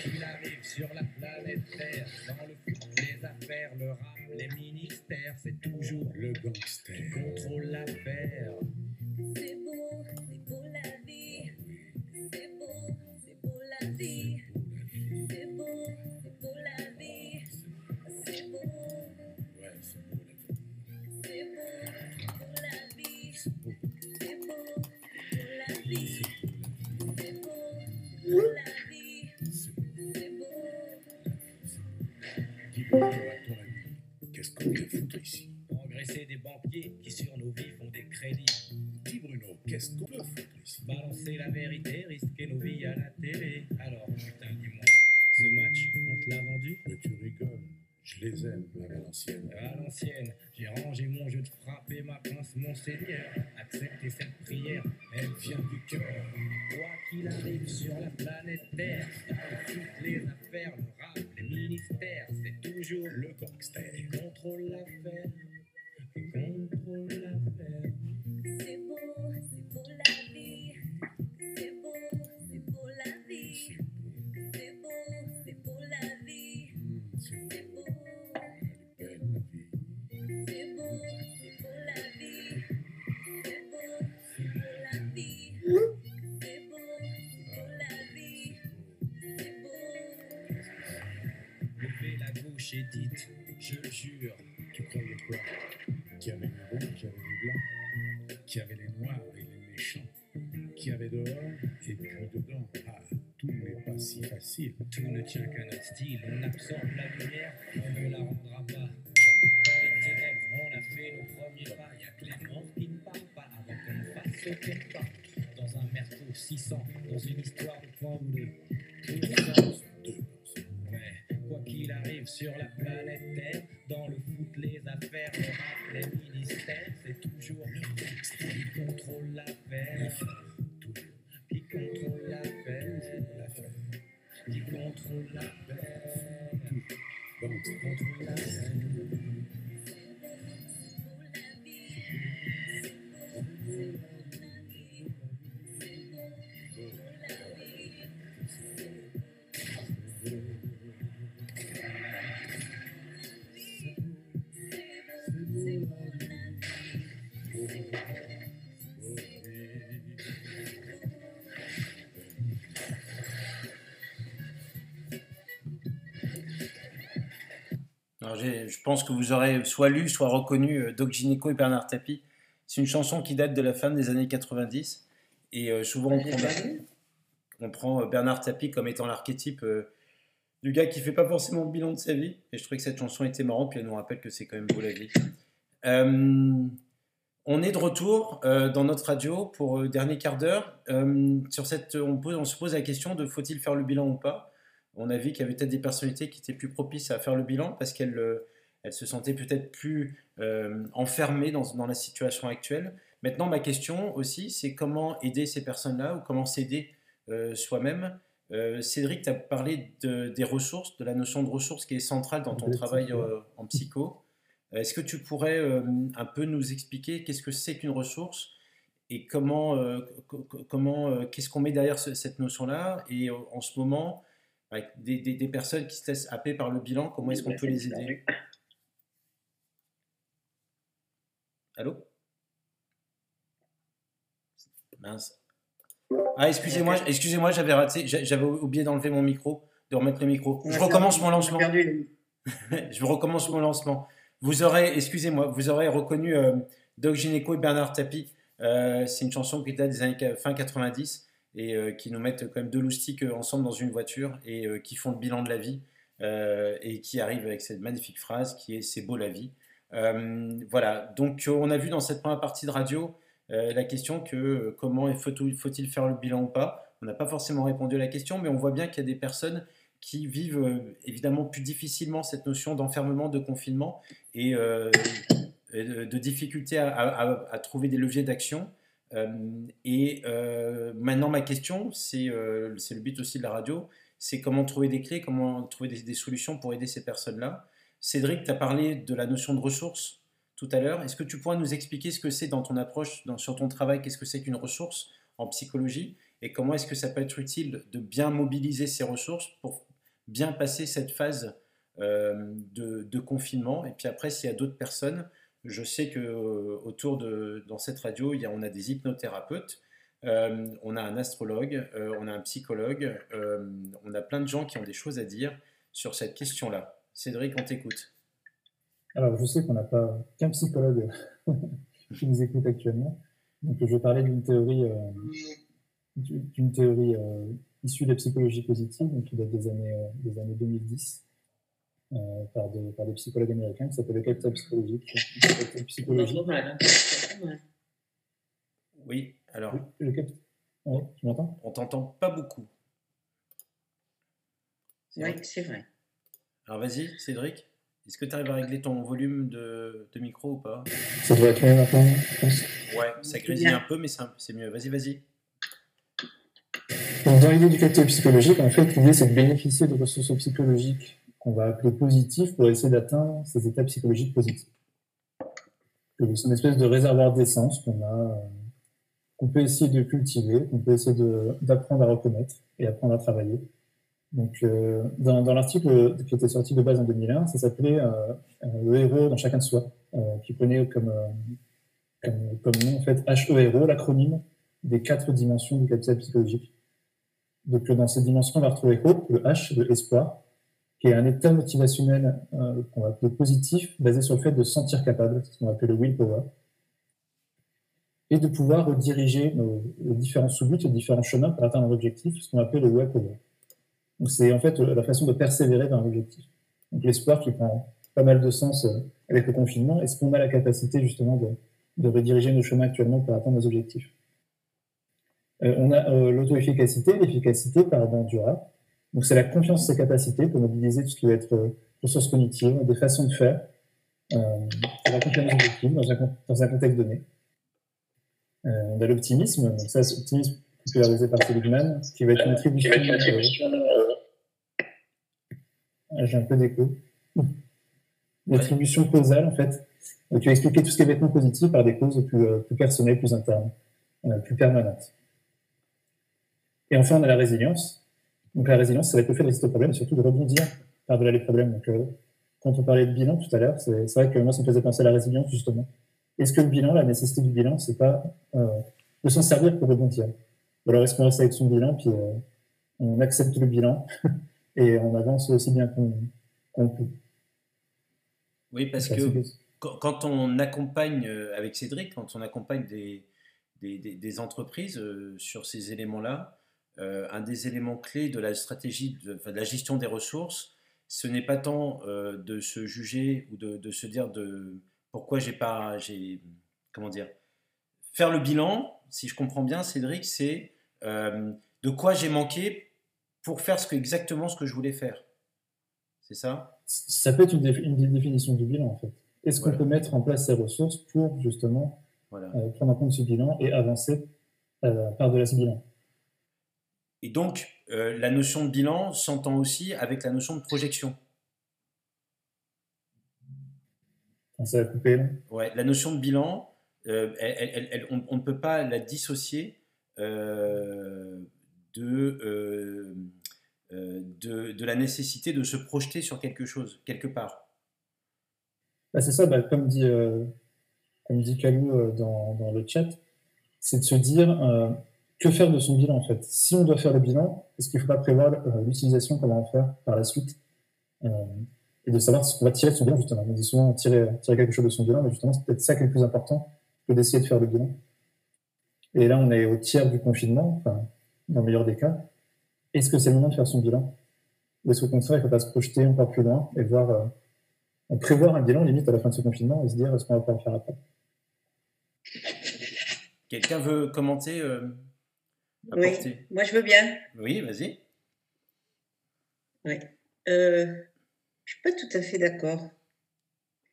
qu'il arrive sur la planète Terre, dans le fond des affaires, le rap, les ministères, c'est toujours le gangster qui contrôle l'affaire. C'est beau, c'est beau la vie. C'est beau, c'est beau la vie. C'est beau, c'est beau la vie. C'est beau. Ouais, c'est beau la vie. C'est beau, c'est beau la vie. C'est beau, c'est beau la vie. C'est beau, c'est beau la vie. C'est beau. Banquiers qui sur nos vies font des crédits. Dis Bruno, qu'est-ce qu'on peut foutre ici Balancer la vérité, risquer nos vies à la télé. Alors, putain, dis-moi, ce match, on te l'a vendu? Mais tu rigoles, je les aime, à l'ancienne. À l'ancienne, j'ai rangé mon jeu de frapper ma pince, mon seigneur. Accepter cette prière, elle vient du cœur. Quoi qu'il arrive sur la planète Terre, toutes les affaires, le rap, les ministères, c'est toujours Le gangster. qui contrôle l'affaire. Et dites, je jure, Tu croyais quoi? Qu'il y avait du bon, qu'il y avait du blanc, qu'il y avait les noirs et les méchants, qu'il y avait dehors et puis dedans. Ah, tout n'est pas si facile. tout ne tient qu'à notre style. On absorbe la lumière, on ne la rendra pas. Dans les ténèbres, on a fait nos premiers pas. Y a les morts qui ne parlent pas avant qu'on ne fasse le pas. Dans un merco 600, dans une histoire de point ou deux. Pense que vous aurez soit lu, soit reconnu euh, Doc Gynéco et Bernard Tapie. C'est une chanson qui date de la fin des années 90. Et euh, souvent, on prend, on euh, Bernard Tapie comme étant l'archétype euh, du gars qui fait pas forcément le bilan de sa vie. Et je trouvais que cette chanson était marrante, puis elle nous rappelle que c'est quand même beau la vie. Euh, on est de retour euh, dans notre radio pour le dernier quart d'heure. Euh, sur cette, on, pose- on se pose la question de faut-il faire le bilan ou pas? On a vu qu'il y avait peut-être des personnalités qui étaient plus propices à faire le bilan parce qu'elles elles se sentaient peut-être plus euh, enfermées dans, dans la situation actuelle. Maintenant, ma question aussi, c'est comment aider ces personnes-là ou comment s'aider euh, soi-même? Euh, Cédric, tu as parlé de- des ressources, de la notion de ressources qui est centrale dans ton travail psycho. euh, en psycho. Est-ce que tu pourrais euh, un peu nous expliquer qu'est-ce que c'est qu'une ressource et comment, euh, co- co- comment euh, qu'est-ce qu'on met derrière ce- cette notion-là? Et euh, en ce moment, avec des, des- des personnes qui se laissent happer par le bilan, comment est-ce qu'on peut les aider? Allô? Mince. Ah, excusez-moi, excusez-moi, j'avais raté, j'a- j'avais oublié d'enlever mon micro, de remettre le micro. Je recommence mon lancement. Je recommence mon lancement. Vous aurez, excusez-moi, vous aurez reconnu euh, Doc Gynéco et Bernard Tapie. Euh, c'est une chanson qui date des années fin 90 et euh, qui nous mettent quand même deux loustiques ensemble dans une voiture et qui font le bilan de la vie et qui arrivent avec cette magnifique phrase qui est c'est beau la vie. Euh, voilà, donc euh, on a vu dans cette première partie de radio euh, la question que comment faut- faut-il faire le bilan ou pas? On n'a pas forcément répondu à la question, mais on voit bien qu'il y a des personnes qui vivent évidemment plus difficilement cette notion d'enfermement, de confinement et de, difficulté à, trouver des leviers d'action. Et maintenant, ma question, c'est le but aussi de la radio, c'est comment trouver des clés, comment trouver des solutions pour aider ces personnes-là. Cédric, tu as parlé de la notion de ressources tout à l'heure. Est-ce que tu pourrais nous expliquer ce que c'est dans ton approche, dans- sur ton travail, qu'est-ce que c'est qu'une ressource en psychologie et comment est-ce que ça peut être utile de bien mobiliser ces ressources pour bien passer cette phase euh, de, confinement? Et puis après, s'il y a d'autres personnes, je sais que euh, autour de dans cette radio, a, on a des hypnothérapeutes, euh, on a un astrologue, on a un psychologue, on a plein de gens qui ont des choses à dire sur cette question-là. Cédric, on t'écoute. Alors, je sais qu'on n'a pas qu'un psychologue qui nous écoute actuellement. Donc, je vais parler d'une théorie, euh, d'une théorie euh, issue de la psychologie positive, donc qui date des années, euh, des années 2010. euh, par, des, par des psychologues américains qui s'appelle le capital psychologique. Le capital psychologique. Hein. Mal. Oui, alors, Le- le cap- Ouais, tu m'entends? On t'entend pas beaucoup. C'est Oui, vrai c'est vrai. Alors vas-y, Cédric. Est-ce que tu arrives à régler ton volume de, de micro ou pas? Ça devrait être mieux maintenant, je pense. Ouais, ça grésille un peu, mais c'est mieux. Vas-y, vas-y. Dans l'idée du psychologique, en fait, l'idée, c'est de bénéficier de ressources psychologiques qu'on va appeler positives pour essayer d'atteindre ces états psychologiques positifs. C'est une espèce de réservoir d'essence qu'on a, euh, qu'on peut essayer de cultiver, qu'on peut essayer de- d'apprendre à reconnaître et apprendre à travailler. Donc, euh, dans, dans l'article qui était sorti de base en 2001, ça s'appelait euh, euh, Le héros dans chacun de soi, euh, qui prenait comme, euh, comme, comme nom, en fait, HERO, l'acronyme des quatre dimensions du capital psychologique. Donc, euh, dans cette dimension, on va retrouver Hope, le H de espoir, qui est un état motivationnel qu'on va appeler positif, basé sur le fait de se sentir capable, ce qu'on va appeler le willpower, et de pouvoir rediriger nos, différents sous-buts, les différents chemins pour atteindre un objectif, ce qu'on appelle le way power. Donc, c'est en fait euh, la façon de persévérer vers un objectif. Donc, l'espoir qui prend pas mal de sens euh, avec le confinement. Est-ce qu'on a la capacité justement de, de rediriger nos chemins actuellement pour atteindre nos objectifs? Euh, on a euh, l'auto-efficacité, l'efficacité par durable. Donc, c'est la confiance en ses capacités pour mobiliser tout ce qui va être euh, ressources cognitives, des façons de faire, euh, pour accomplir nos objectifs dans un, dans un contexte donné. Euh, on a l'optimisme, donc ça, c'est l'optimisme popularisé par Seligman, qui va être une attribution. Euh, J'ai un peu d'écho. L'attribution causale, en fait, qui va expliquer tout ce qui est vêtements positif par des causes plus, euh, plus personnelles, plus internes, euh, plus permanentes. Et enfin, on a la résilience. Donc la résilience, ça va être le fait de résister aux problèmes et surtout de rebondir par-delà les problèmes. Donc, euh, quand on parlait de bilan tout à l'heure, c'est c'est vrai que moi, ça me faisait penser à la résilience, justement. Est-ce que le bilan, la nécessité du bilan, c'est pas euh, de s'en servir pour rebondir? Ou alors est-ce qu'on reste avec son bilan, puis euh, on accepte le bilan? et on avance aussi bien qu'on peut. Oui, parce que quand, on accompagne, euh, avec Cédric, quand on accompagne des, des, des- des entreprises euh, sur ces éléments-là, euh, un des éléments clés de la stratégie, de, enfin, de la gestion des ressources, ce n'est pas tant de se juger ou de, de se dire de pourquoi j'ai pas, j'ai, comment dire, faire le bilan, si je comprends bien, Cédric, c'est de quoi j'ai manqué pour faire ce que, exactement ce que je voulais faire. C'est ça? Ça peut être une, défi- une des définitions du bilan, en fait. Est-ce qu'on peut mettre en place ces ressources pour, justement, Voilà. euh, prendre en compte ce bilan et avancer euh, par-delà ce bilan? Et donc, euh, la notion de bilan s'entend aussi avec la notion de projection. On s'est coupé, Ouais, la notion de bilan, euh, elle- elle- elle- elle- on, ne peut pas la dissocier de, euh, euh, de, de la nécessité de se projeter sur quelque chose, quelque part. Bah, c'est ça, bah, comme dit, euh, comme dit Kalou euh, dans, dans le chat, c'est de se dire que faire de son bilan en fait? Si on doit faire le bilan, est-ce qu'il ne faut pas prévoir l'utilisation qu'on va en faire par la suite? Et de savoir ce qu'on va tirer de son bilan justement. On dit souvent tirer, tirer quelque chose de son bilan, mais justement c'est peut-être ça qui est le plus important que d'essayer de faire le bilan. Et là on est au tiers du confinement, dans le meilleur des cas. Est-ce que c'est le moment de faire son bilan? Ou est-ce qu'au contraire il ne faut pas se projeter encore plus loin et voir euh, on prévoir un bilan limite à la fin de ce confinement et se dire est-ce qu'on va pouvoir faire après? Quelqu'un veut commenter euh, Oui, moi je veux bien. Oui, vas-y. Oui. Euh, je suis pas tout à fait d'accord.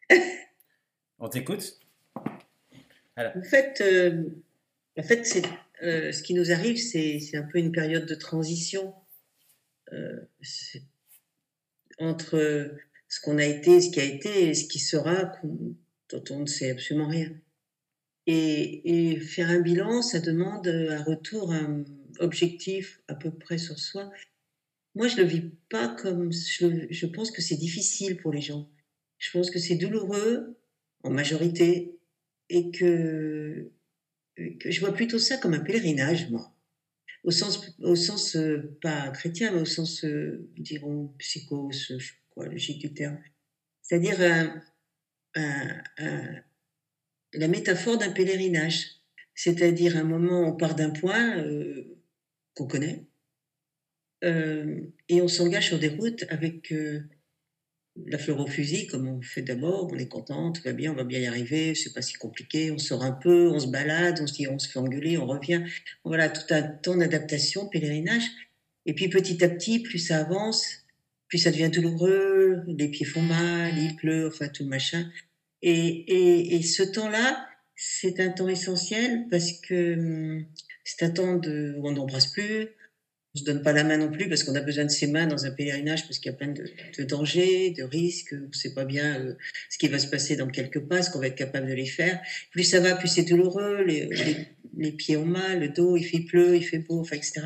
On t'écoute? En fait, euh, en fait c'est, euh, ce qui nous arrive, c'est un peu une période de transition euh, entre ce qu'on a été, ce qui a été et ce qui sera, dont on ne sait absolument rien. Et, faire un bilan, ça demande un retour, un objectif à peu près sur soi. Moi, je le vis pas comme. Je, je pense que c'est difficile pour les gens. Je pense que c'est douloureux en majorité et que, que je vois plutôt ça comme un pèlerinage, moi. Au sens, au sens euh, pas chrétien, mais au sens, euh, dirons, psycho, quoi, logique du terme. C'est-à-dire la métaphore d'un pèlerinage. C'est-à-dire un moment, on part d'un point euh, qu'on connaît, euh, et on s'engage sur des routes avec, la fleur au fusil, comme on fait d'abord, on est content, tout va bien, on va bien y arriver, c'est pas si compliqué, on sort un peu, on se balade, on se fait engueuler, on revient. Voilà, tout un temps d'adaptation, pèlerinage. Et puis petit à petit, plus ça avance, plus ça devient douloureux, les pieds font mal, il pleut, enfin tout le machin. Et, et, et ce temps-là, c'est un temps essentiel parce que hum, c'est un temps de, où on n'embrasse plus, on se donne pas la main non plus parce qu'on a besoin de ses mains dans un pèlerinage parce qu'il y a plein de, dangers, de risques, on ne sait pas bien euh, ce qui va se passer dans quelques pas, ce qu'on va être capable de les faire. Plus ça va, plus c'est douloureux, les, pieds ont mal, le dos, il fait pleut, il fait beau, enfin, etc.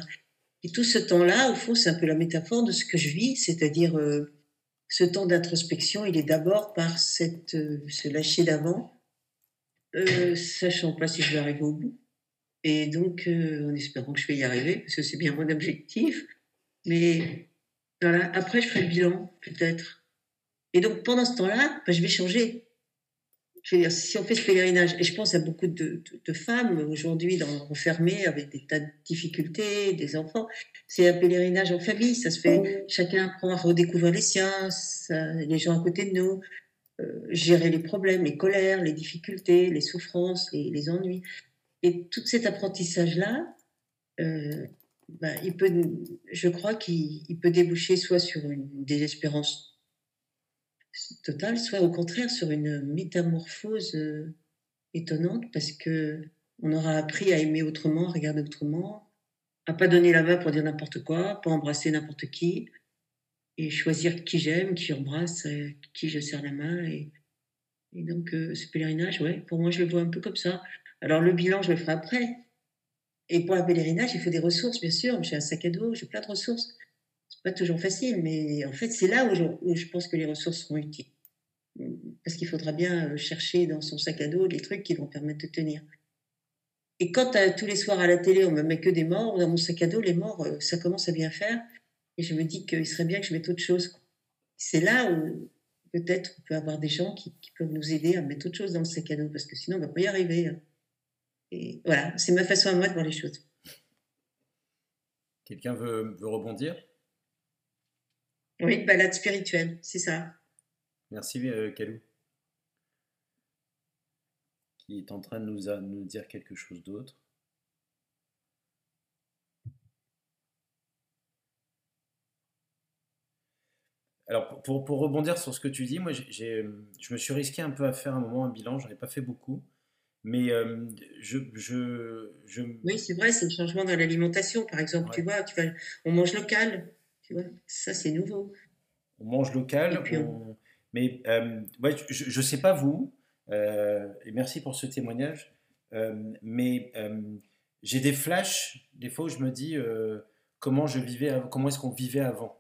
Et tout ce temps-là, au fond, c'est un peu la métaphore de ce que je vis, c'est-à-dire euh, ce temps d'introspection, il est d'abord par cette, euh, ce lâcher d'avant, euh, sachant pas si je vais arriver au bout. Et donc, euh, en espérant que je vais y arriver, parce que c'est bien mon objectif. Mais voilà, après, je ferai le bilan, peut-être. Et donc, pendant ce temps-là, ben, je vais changer. Je veux dire, si on fait ce pèlerinage, et je pense à beaucoup de, femmes aujourd'hui enfermées avec des tas de difficultés, des enfants, c'est un pèlerinage en famille, ça se fait, chacun apprend à redécouvrir les siens, les gens à côté de nous, euh, gérer les problèmes, les colères, les difficultés, les souffrances, les ennuis. Et tout cet apprentissage-là, euh, ben, il peut, je crois qu'il il peut déboucher soit sur une désespérance totale, soit au contraire sur une métamorphose euh, étonnante parce que on aura appris à aimer autrement, à regarder autrement, à pas donner la main pour dire n'importe quoi, pas embrasser n'importe qui, et choisir qui j'aime, qui j'embrasse, euh, qui je serre la main. Et, et donc euh, ce pèlerinage, ouais, pour moi je le vois un peu comme ça. Alors le bilan, je le ferai après. Et pour un pèlerinage, il faut des ressources, bien sûr. J'ai un sac à dos, j'ai plein de ressources. C'est pas toujours facile, mais en fait, c'est là où je, pense que les ressources seront utiles. Parce qu'il faudra bien euh, chercher dans son sac à dos les trucs qui vont permettre de tenir. Et quand euh, tous les soirs à la télé, on me met que des morts, dans mon sac à dos, les morts, euh, ça commence à bien faire. Et je me dis qu'il serait bien que je mette autre chose. C'est là où peut-être on peut avoir des gens qui, qui peuvent nous aider à mettre autre chose dans le sac à dos, parce que sinon on va pas y arriver. Et voilà, c'est ma façon à moi de voir les choses. Quelqu'un veut, veut rebondir? Oui, balade spirituelle, c'est ça. Merci, euh, Kalou. Qui est en train de nous, a- nous dire quelque chose d'autre. Alors, pour- pour, rebondir sur ce que tu dis, moi, j'ai- j'ai, je me suis risqué un peu à faire un moment un bilan, j'en ai pas fait beaucoup, mais euh, je, je, je, Oui, c'est vrai, c'est le changement dans l'alimentation, par exemple. Tu vois, tu vas, on mange local, tu vois, ça c'est nouveau. on mange local, Et puis on- on- mais euh, ouais, je ne sais pas vous, euh, et merci pour ce témoignage, mais j'ai des flashs, des fois où je me dis comment je vivais, av- comment est-ce qu'on vivait avant?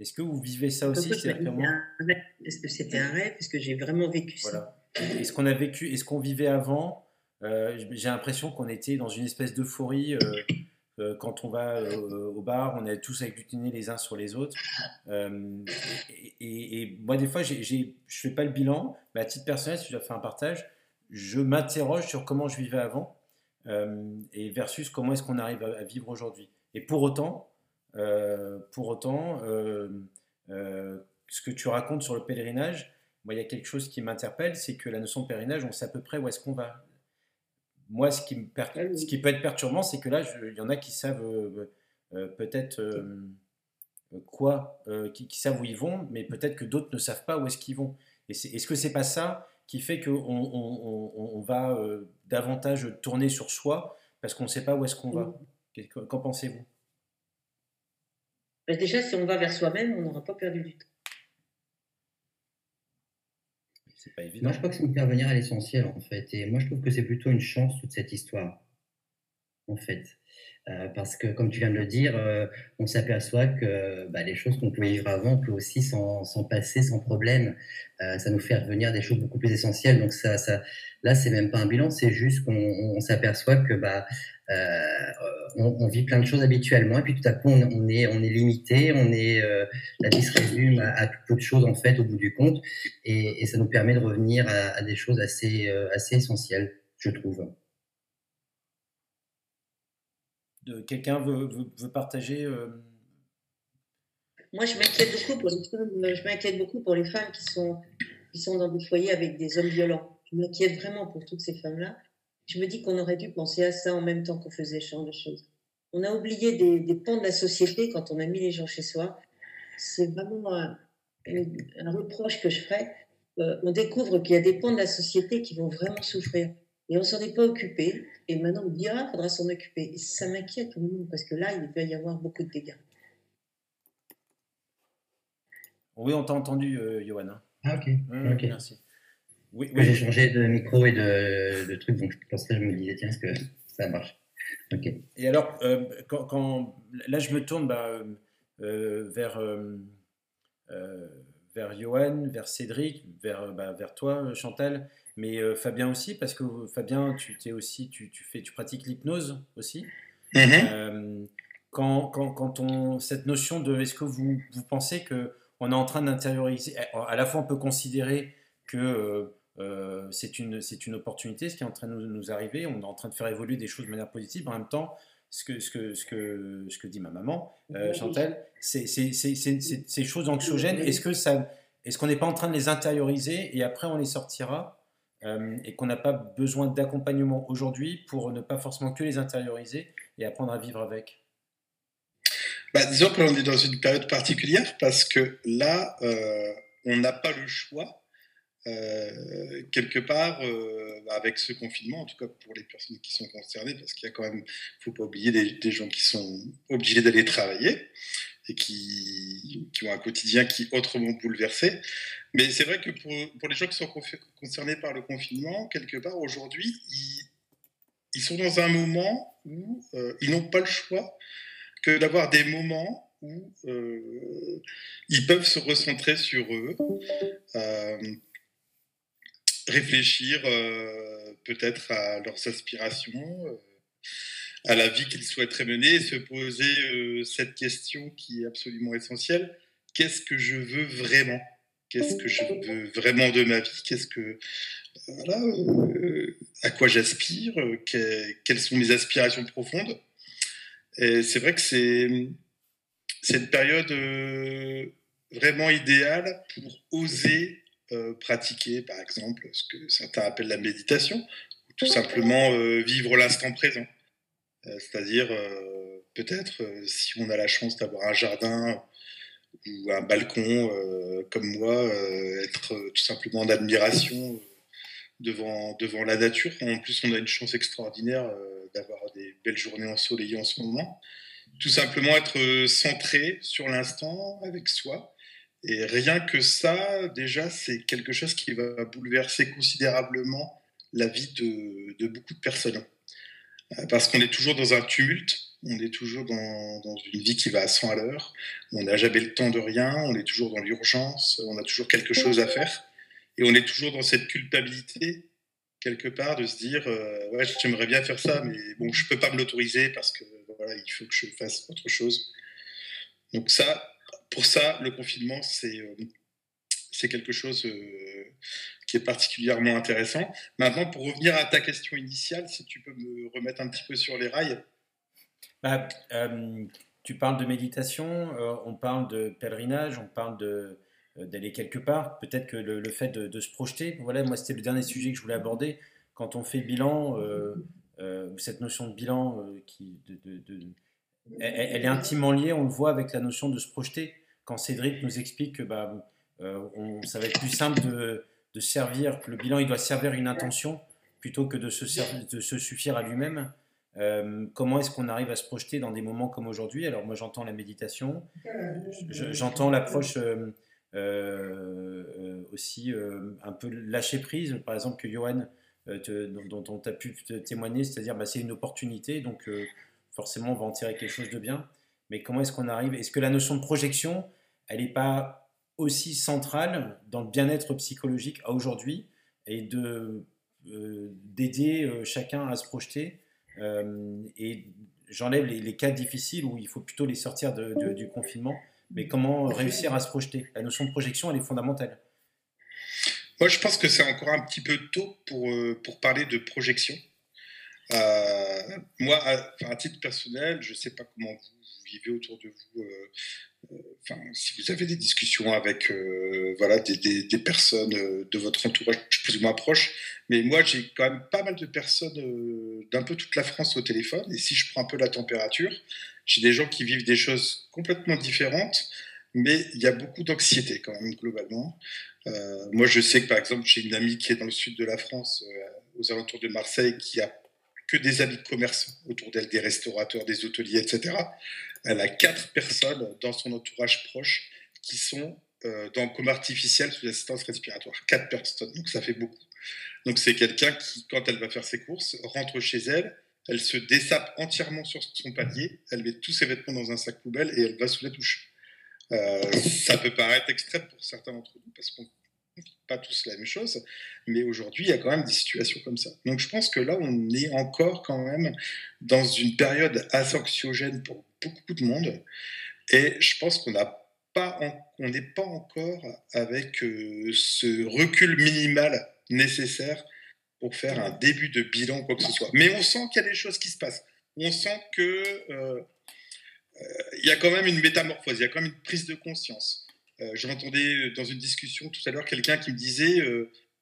Est-ce que vous vivez ça aussi Est-ce que c'était un rêve? Est-ce que j'ai vraiment vécu ça? Est-ce qu'on a vécu, est-ce qu'on vivait avant Euh, J'ai l'impression qu'on était dans une espèce d'euphorie. euh, euh, quand on va au bar, on est tous agglutinés les uns sur les autres. Et, moi, des fois, je fais pas le bilan, mais à titre personnel, si je dois faire un partage, je m'interroge sur comment je vivais avant et versus comment est-ce qu'on arrive à, à vivre aujourd'hui. Et pour autant, pour autant, ce que tu racontes sur le pèlerinage, moi, il y a quelque chose qui m'interpelle, c'est que la notion de pèlerinage, on sait à peu près où est-ce qu'on va. Moi, ce qui, me per- Ah oui. ce qui peut être perturbant, c'est que là, je- il y en a qui savent euh, euh, peut-être euh, quoi, qui, qui savent où ils vont, mais peut-être que d'autres ne savent pas où est-ce qu'ils vont. Et est-ce que c'est pas ça qui fait qu'on on, on- on- on va davantage tourner sur soi parce qu'on ne sait pas où est-ce qu'on va? Qu'en pensez-vous? Déjà, si on va vers soi-même, on n'aura pas perdu du temps. C'est pas évident. Moi, je crois que c'est me faire venir à l'essentiel, en fait. Et moi, je trouve que c'est plutôt une chance, toute cette histoire, en fait. Euh, parce que, comme tu viens de le dire, euh, on s'aperçoit que bah, les choses qu'on pouvait vivre avant, on peut aussi s'en passer sans problème. Euh, ça nous fait revenir des choses beaucoup plus essentielles. Donc, ça, ça, là, c'est même pas un bilan, c'est juste qu'on on s'aperçoit que bah, euh, on, on vit plein de choses habituellement, et puis tout à coup, on, on est, on est limité, on est, euh, la vie se résume à, à peu de choses, en fait, au bout du compte, et, et ça nous permet de revenir à, à des choses assez, euh, assez essentielles, je trouve. Quelqu'un veut, partager euh, moi, je m'inquiète beaucoup pour les femmes, qui sont, qui sont dans des foyers avec des hommes violents. Je m'inquiète vraiment pour toutes ces femmes-là. Je me dis qu'on aurait dû penser à ça en même temps qu'on faisait ce genre de choses. On a oublié des, pans de la société quand on a mis les gens chez soi. C'est vraiment un, un reproche que je ferais. Euh, on découvre qu'il y a des pans de la société qui vont vraiment souffrir. Et on s'en est pas occupé. Et maintenant, on dit, ah, faudra s'en occuper. Et ça m'inquiète vraiment parce que là, il va y avoir beaucoup de dégâts. Oui, on t'a entendu, euh, Johan. hein. Ah, ok. Ok. Merci. Oui, J'ai changé de micro et de, de truc, donc je pensais, je me disais, tiens, est-ce que ça marche? Ok. Et alors, euh, quand, quand- là, je me tourne bah, euh, euh, vers, vers Johan, vers Cédric, vers, bah, vers toi, euh, Chantal, mais euh, Fabien aussi, parce que Fabien, tu, t'es aussi, tu, tu, fais, tu pratiques l'hypnose aussi. Mhm. Euh, quand, quand, quand on, cette notion de est-ce que vous, vous pensez que on est en train d'intérioriser, à à la fois on peut considérer que euh, c'est une, c'est une opportunité, ce qui est en train de nous, nous arriver, on est en train de faire évoluer des choses de manière positive, en même temps, ce que, ce que, ce que, ce que dit ma maman, euh, Chantal, c'est c'est- c'est- c'est- c'est- ces choses anxiogènes, est-ce que ça, est-ce qu'on n'est pas en train de les intérioriser et après on les sortira euh, et qu'on n'a pas besoin d'accompagnement aujourd'hui pour ne pas forcément que les intérioriser et apprendre à vivre avec Bah, disons que l'on est dans une période particulière parce que là, euh, on n'a pas le choix. euh, quelque part, avec ce confinement, en tout cas pour les personnes qui sont concernées, parce qu'il y a quand même, faut pas oublier des, des gens qui sont obligés d'aller travailler et qui, qui ont un quotidien qui est autrement bouleversé. Mais c'est vrai que pour, pour les gens qui sont concernés par le confinement, quelque part aujourd'hui, ils, sont dans un moment où euh, ils n'ont pas le choix que d'avoir des moments où euh, ils peuvent se recentrer sur eux, euh, réfléchir peut-être à leurs aspirations, à la vie qu'ils souhaiteraient mener, et se poser cette question qui est absolument essentielle. Qu'est-ce que je veux vraiment? Qu'est-ce que je veux vraiment de ma vie Qu'est-ce que voilà, euh, à quoi j'aspire euh, que- Quelles sont mes aspirations profondes. Et c'est vrai que c'est une période euh, vraiment idéale pour oser euh, pratiquer, par exemple, ce que certains appellent la méditation, ou tout simplement vivre l'instant présent. C'est-à-dire, peut-être, si on a la chance d'avoir un jardin ou un balcon euh, comme moi, euh, être euh, tout simplement en admiration devant, devant la nature. En plus, on a une chance extraordinaire d'avoir des belles journées ensoleillées en ce moment. Tout simplement être centré sur l'instant avec soi. Et rien que ça, déjà, c'est quelque chose qui va bouleverser considérablement la vie de, de beaucoup de personnes. Parce qu'on est toujours dans un tumulte, on est toujours dans, dans une vie qui va à 100 à l'heure, on n'a jamais le temps de rien, on est toujours dans l'urgence, on a toujours quelque chose à faire, et on est toujours dans cette culpabilité, quelque part, de se dire euh, Ouais, j'aimerais bien faire ça, mais bon, je peux pas me l'autoriser parce que voilà, il faut que je fasse autre chose. Donc, ça, pour ça, le confinement, c'est euh, c'est quelque chose euh, qui est particulièrement intéressant. Maintenant, pour revenir à ta question initiale, si tu peux me remettre un petit peu sur les rails. Bah, euh, tu parles de méditation, euh, on parle de pèlerinage, on parle euh, d'aller quelque part. Peut-être que le, fait de, se projeter, voilà, moi c'était le dernier sujet que je voulais aborder. Quand on fait bilan, cette notion de bilan, elle, est intimement liée, on le voit avec la notion de se projeter. Quand Cédric nous explique que bah, on- ça va être plus simple de, servir, le bilan il doit servir une intention plutôt que de se suffire à lui-même. Euh, comment est-ce qu'on arrive à se projeter dans des moments comme aujourd'hui? Alors moi j'entends la méditation, je- j'entends l'approche euh, euh, aussi un peu lâcher prise, par exemple que Johan, dont, tu as pu témoigner, c'est-à-dire bah, c'est une opportunité, donc forcément on va en tirer quelque chose de bien. Mais comment est-ce qu'on arrive? Est-ce que la notion de projection, elle n'est pas aussi centrale dans le bien-être psychologique à aujourd'hui et de d'aider chacun à se projeter et j'enlève les, cas difficiles où il faut plutôt les sortir du confinement. Mais comment réussir à se projeter? La notion de projection, elle est fondamentale. Moi, je pense que c'est encore un petit peu tôt pour, euh, pour parler de projection. Euh, moi, à, titre personnel, je ne sais pas comment vous vivez autour de vous, euh, si vous avez des discussions avec voilà, des, des, personnes de votre entourage plus ou moins proche. Mais moi, j'ai quand même pas mal de personnes d'un peu toute la France au téléphone. Et si je prends un peu la température, j'ai des gens qui vivent des choses complètement différentes, mais il y a beaucoup d'anxiété quand même, globalement. Euh, moi, je sais que par exemple, j'ai une amie qui est dans le sud de la France, euh, aux alentours de Marseille, qui a que des amis de commerce autour d'elle, des restaurateurs, des hôteliers, etc. Elle a quatre personnes dans son entourage proche qui sont euh, dans coma artificiel sous assistance respiratoire. Quatre personnes, donc ça fait beaucoup. Donc c'est quelqu'un qui, quand elle va faire ses courses, rentre chez elle, elle se dessape entièrement sur son panier, elle met tous ses vêtements dans un sac poubelle et elle va sous la douche. Euh, ça peut paraître extrême pour certains d'entre nous parce qu'on ne pas tous la même chose, mais aujourd'hui, il y a quand même des situations comme ça. Donc je pense que là, on est encore quand même dans une période assez anxiogène pour beaucoup de monde, et je pense qu'on n'a pas, n'est pas encore avec euh, ce recul minimal nécessaire pour faire un début de bilan quoi que ce soit. Mais on sent qu'il y a des choses qui se passent. On sent que euh, euh, il y a quand même une métamorphose, il y a quand même une prise de conscience. Euh, J'entendais dans une discussion tout à l'heure quelqu'un qui me disait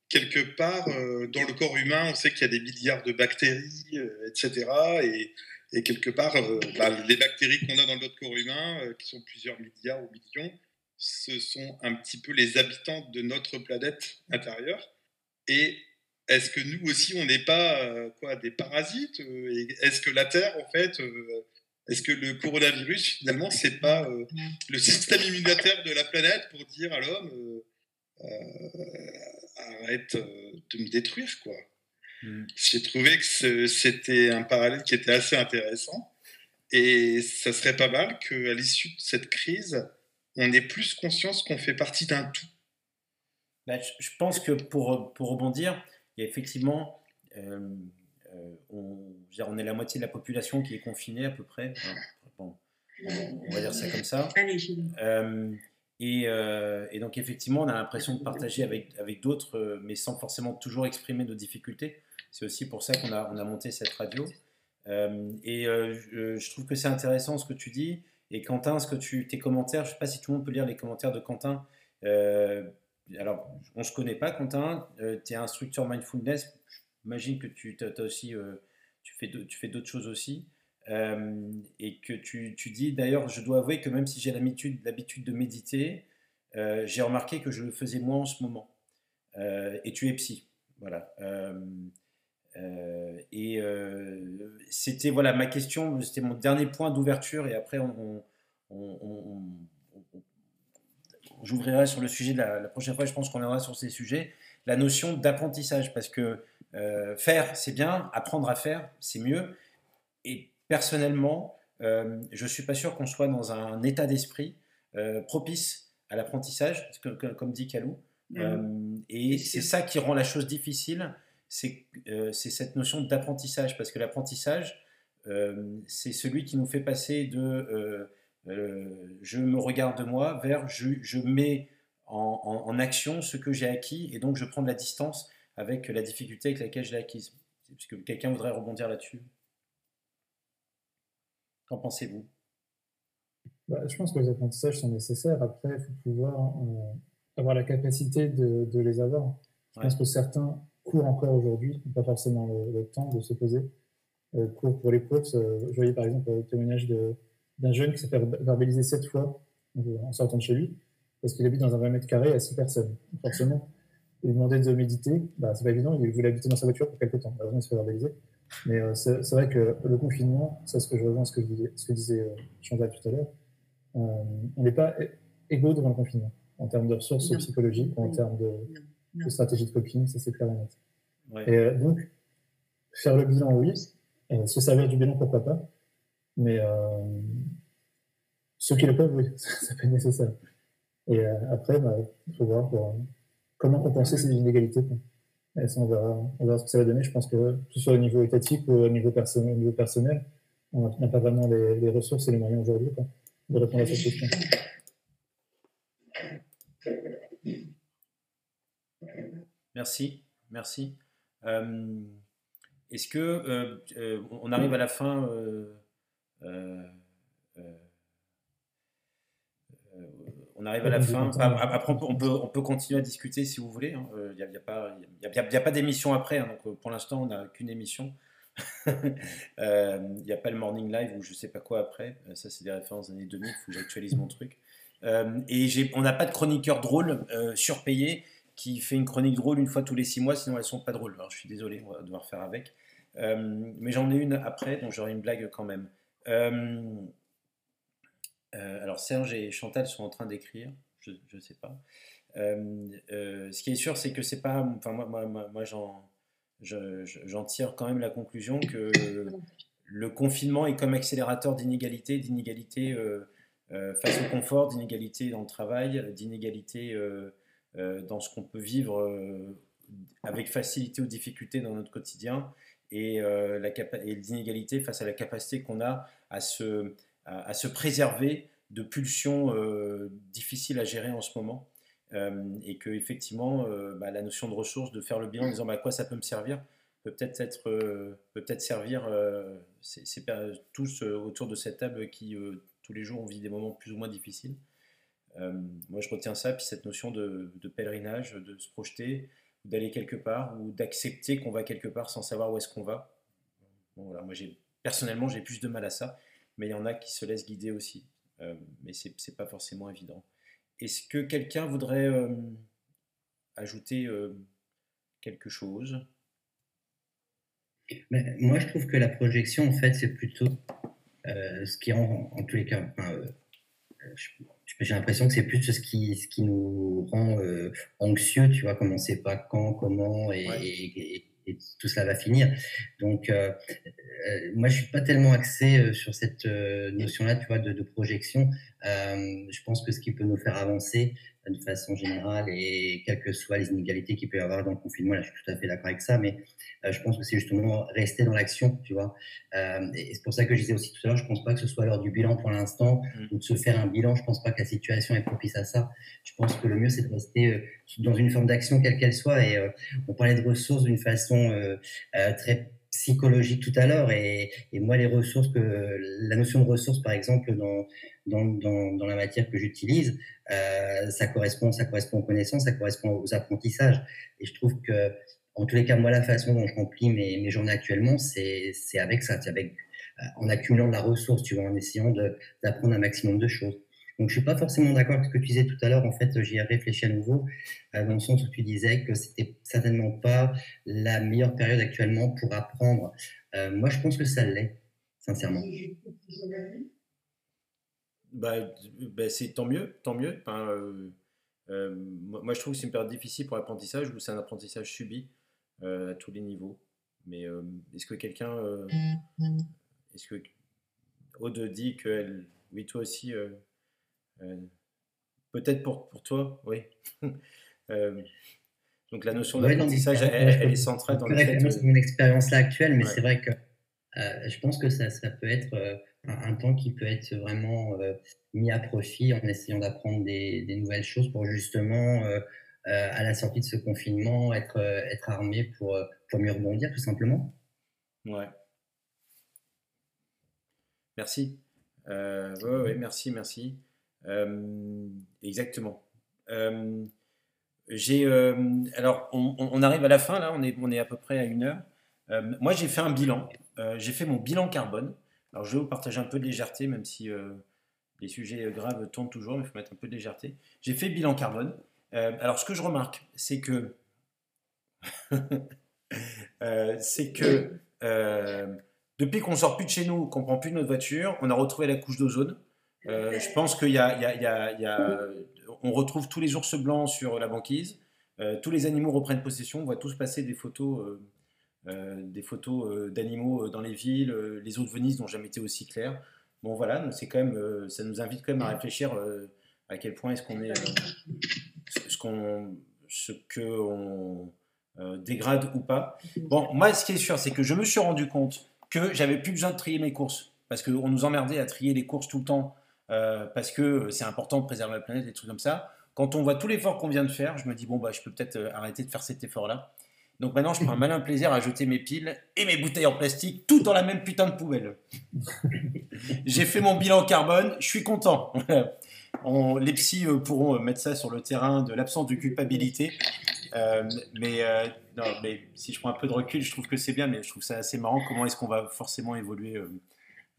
quelque part dans le corps humain, on sait qu'il y a des milliards de bactéries, etc. Et, et, quelque part, bah, les bactéries qu'on a dans notre corps humain, qui sont plusieurs milliards ou millions, ce sont un petit peu les habitants de notre planète intérieure. Et est-ce que nous aussi, on n'est pas quoi, des parasites Est-ce que la Terre, en fait, est-ce que le coronavirus, finalement, c'est pas euh, le système immunitaire de la planète pour dire à l'homme euh, euh, arrête de me détruire, quoi? Mm. J'ai trouvé que c'était un parallèle qui était assez intéressant. Et ça serait pas mal qu'à l'issue de cette crise, on ait plus conscience qu'on fait partie d'un tout. Bah, je pense que pour, pour rebondir, il y a effectivement euh, on, est la moitié de la population qui est confinée à peu près. on va dire ça comme ça. Euh, euh, et, donc effectivement, on a l'impression de partager avec, avec d'autres, mais sans forcément toujours exprimer nos difficultés. C'est aussi pour ça qu'on a, on a monté cette radio. et je, trouve que c'est intéressant ce que tu dis. Et Quentin, ce que tes commentaires, je ne sais pas si tout le monde peut lire les commentaires de Quentin. alors, on ne se connaît pas, Quentin. tu es instructeur mindfulness. J'imagine que tu as aussi, euh, tu fais, d'autres choses aussi. Euh, et que tu, dis, d'ailleurs, je dois avouer que même si j'ai l'habitude, de méditer, euh, j'ai remarqué que je le faisais moins en ce moment. et tu es psy. Voilà. Et c'était voilà ma question, c'était mon dernier point d'ouverture. Et après, on, on, j'ouvrirai sur le sujet de la, la, prochaine fois. Je pense qu'on viendra sur ces sujets. La notion d'apprentissage, parce que euh, faire, c'est bien, apprendre à faire, c'est mieux. Et personnellement, euh, je ne suis pas sûr qu'on soit dans un état d'esprit euh, propice à l'apprentissage, comme dit Kalou. Mmh. et c'est ça qui rend la chose difficile, c'est cette notion d'apprentissage, parce que l'apprentissage, c'est celui qui nous fait passer de je me regarde de moi vers je, mets en, en, action ce que j'ai acquis et donc je prends de la distance avec la difficulté avec laquelle je l'ai acquise. Est-ce que quelqu'un voudrait rebondir là-dessus? Qu'en pensez-vous? Bah, Je pense que les apprentissages sont nécessaires. Après, il faut pouvoir euh, avoir la capacité de, de les avoir. Je pense que certains courent encore aujourd'hui, pas forcément le, temps de se poser. Euh, pour, pour les courses, euh, je voyais par exemple le témoignage d'un jeune qui s'est fait verbaliser sept fois en sortant de chez lui, parce qu'il habite dans un 20 mètres carrés à six personnes. Forcément, lui demander de méditer, bah, c'est pas évident, il voulait habiter dans sa voiture pour quelques temps. Il se fait verbaliser. Mais euh, c'est vrai que le confinement, c'est ce que je rejoins ce que, disait, ce que disait euh, tout à l'heure, euh, on n'est pas égaux devant le confinement, en termes de ressources psychologiques, en termes de, de, stratégie de coping, ça c'est clair et net. Et euh, donc, faire le bilan, oui, se servir du bilan, pourquoi pas, mais ceux qui le peuvent, oui, ça peut être nécessaire. Et après, bah, il faut voir pour comment compenser ces inégalités. Et ça, on, verra, ce que ça va donner. Je pense que, que ce soit au niveau étatique ou au niveau, personnel, au niveau personnel on n'a pas vraiment les, ressources et les moyens aujourd'hui de répondre à cette question. Merci, merci. Euh, est-ce que euh, euh, on arrive à la fin on arrive à la fin? après, on peut, on peut, continuer à discuter si vous voulez. Il n'y a, pas, a, pas d'émission après. Hein, donc, pour l'instant, on n'a qu'une émission. Il n'y a pas le morning live ou je sais pas quoi après. Ça, c'est des références des années 2000. Il faut que j'actualise mon truc. et on n'a pas de chroniqueur drôle surpayé qui fait une chronique drôle une fois tous les six mois, sinon elles sont pas drôles. Je suis désolé, on va devoir faire avec. Euh, mais j'en ai une après, donc j'aurai une blague quand même. Euh, euh, alors Serge et Chantal sont en train d'écrire, je ne sais pas. ce qui est sûr, c'est que c'est pas. Enfin, moi, moi, moi j'en, j'en tire quand même la conclusion que le confinement est comme accélérateur d'inégalité, d'inégalité face au confort, d'inégalité dans le travail, d'inégalité euh, dans ce qu'on peut vivre euh, avec facilité ou difficulté dans notre quotidien et, euh, la et l'inégalité face à la capacité qu'on a à se, à, se préserver de pulsions difficiles à gérer en ce moment. et que effectivement, bah, la notion de ressources, de faire le bilan en disant bah, à quoi ça peut me servir, peut peut-être être, peut être servir tous autour de cette table qui tous les jours on vit des moments plus ou moins difficiles. Euh, moi, je retiens ça, puis cette notion de, pèlerinage, de se projeter, d'aller quelque part, ou d'accepter qu'on va quelque part sans savoir où est-ce qu'on va. voilà, moi, personnellement, j'ai plus de mal à ça, mais il y en a qui se laissent guider aussi. Euh, mais ce n'est pas forcément évident. Est-ce que quelqu'un voudrait euh, ajouter quelque chose? Moi, je trouve que la projection, en fait, c'est plutôt ce qui rend, en tous les cas, j'ai l'impression que c'est plus ce qui, ce qui nous rend euh, anxieux, tu vois, comme on ne sait pas quand, comment et, tout cela va finir. Donc, euh, euh, moi, je suis pas tellement axé sur cette notion-là, tu vois, de, de projection. je pense que ce qui peut nous faire avancer, de façon générale et quelles que soient les inégalités qu'il peut y avoir dans le confinement, là je suis tout à fait d'accord avec ça, mais euh, je pense que c'est justement rester dans l'action, tu vois. Euh, et c'est pour ça que je disais aussi tout à l'heure, je pense pas que ce soit l'heure du bilan pour l'instant mmh. ou de se faire un bilan, je pense pas que la situation est propice à ça. Je pense que le mieux c'est de rester euh, dans une forme d'action quelle qu'elle soit et on parlait de ressources d'une façon très psychologique tout à l'heure et, et, moi les ressources que la notion de ressources par exemple dans dans, dans, dans la matière que j'utilise euh, ça correspond ça correspond aux connaissances ça correspond aux apprentissages. Et je trouve que en tous les cas moi la façon dont je remplis mes, mes journées actuellement c'est c'est avec ça c'est avec euh, en accumulant de la ressource tu vois en essayant d'apprendre un maximum de choses donc, je suis pas forcément d'accord avec ce que tu disais tout à l'heure. En fait, j'y ai réfléchi à nouveau, euh, dans le sens où tu disais que c'était certainement pas la meilleure période actuellement pour apprendre. Euh, moi, je pense que ça l'est, sincèrement. Bah, bah, c'est tant mieux, tant mieux. Euh, moi, je trouve que c'est une période difficile pour l'apprentissage, où c'est un apprentissage subi à tous les niveaux. Mais est-ce que quelqu'un, est-ce que Aude dit que oui, toi aussi, euh, peut-être pour, pour toi, oui. Euh, donc la notion d'apprentissage, elle, est centrale dans le fait. Mon expérience là actuelle, mais c'est vrai que euh, je pense que ça, ça peut être un, temps qui peut être vraiment mis à profit en essayant d'apprendre des, des, nouvelles choses pour justement, à la sortie de ce confinement, être, être armé pour, pour mieux rebondir, tout simplement. Ouais. Merci. Euh, ouais, merci, merci. Euh, exactement. Euh, j'ai, euh, alors, on, arrive à la fin, là, on est, on est à peu près à une heure. moi, j'ai fait un bilan. j'ai fait mon bilan carbone. Alors, je vais vous partager un peu de légèreté, même si les sujets graves tournent toujours, mais il faut mettre un peu de légèreté. J'ai fait bilan carbone. alors, ce que je remarque, c'est que. c'est que. depuis qu'on sort plus de chez nous, qu'on prend plus de notre voiture, on a retrouvé la couche d'ozone. Euh, je pense qu'il y, a, on retrouve tous les ours blancs sur la banquise. Euh, tous les animaux reprennent possession. On voit tous passer des photos, euh, des photos d'animaux dans les villes. les eaux de Venise n'ont jamais été aussi claires. Bon voilà, c'est quand même, ça nous invite quand même à réfléchir à quel point est-ce qu'on est, ce qu'on, ce que on dégrade ou pas. Bon, moi, ce qui est sûr, c'est que je me suis rendu compte que j'avais plus besoin de trier mes courses parce qu'on nous emmerdait à trier les courses tout le temps euh, parce que c'est important de préserver la planète, des trucs comme ça. Quand on voit tout l'effort qu'on vient de faire, je me dis, bon, bah, je peux peut-être euh, arrêter de faire cet effort-là. Donc maintenant, je prends un malin plaisir à jeter mes piles et mes bouteilles en plastique tout dans la même putain de poubelle. J'ai fait mon bilan carbone, je suis content. On- les psys euh, pourront mettre ça sur le terrain de l'absence de culpabilité. Euh, mais, euh, non, mais si je prends un peu de recul, je trouve que c'est bien, mais je trouve ça assez marrant. Comment est-ce qu'on va forcément évoluer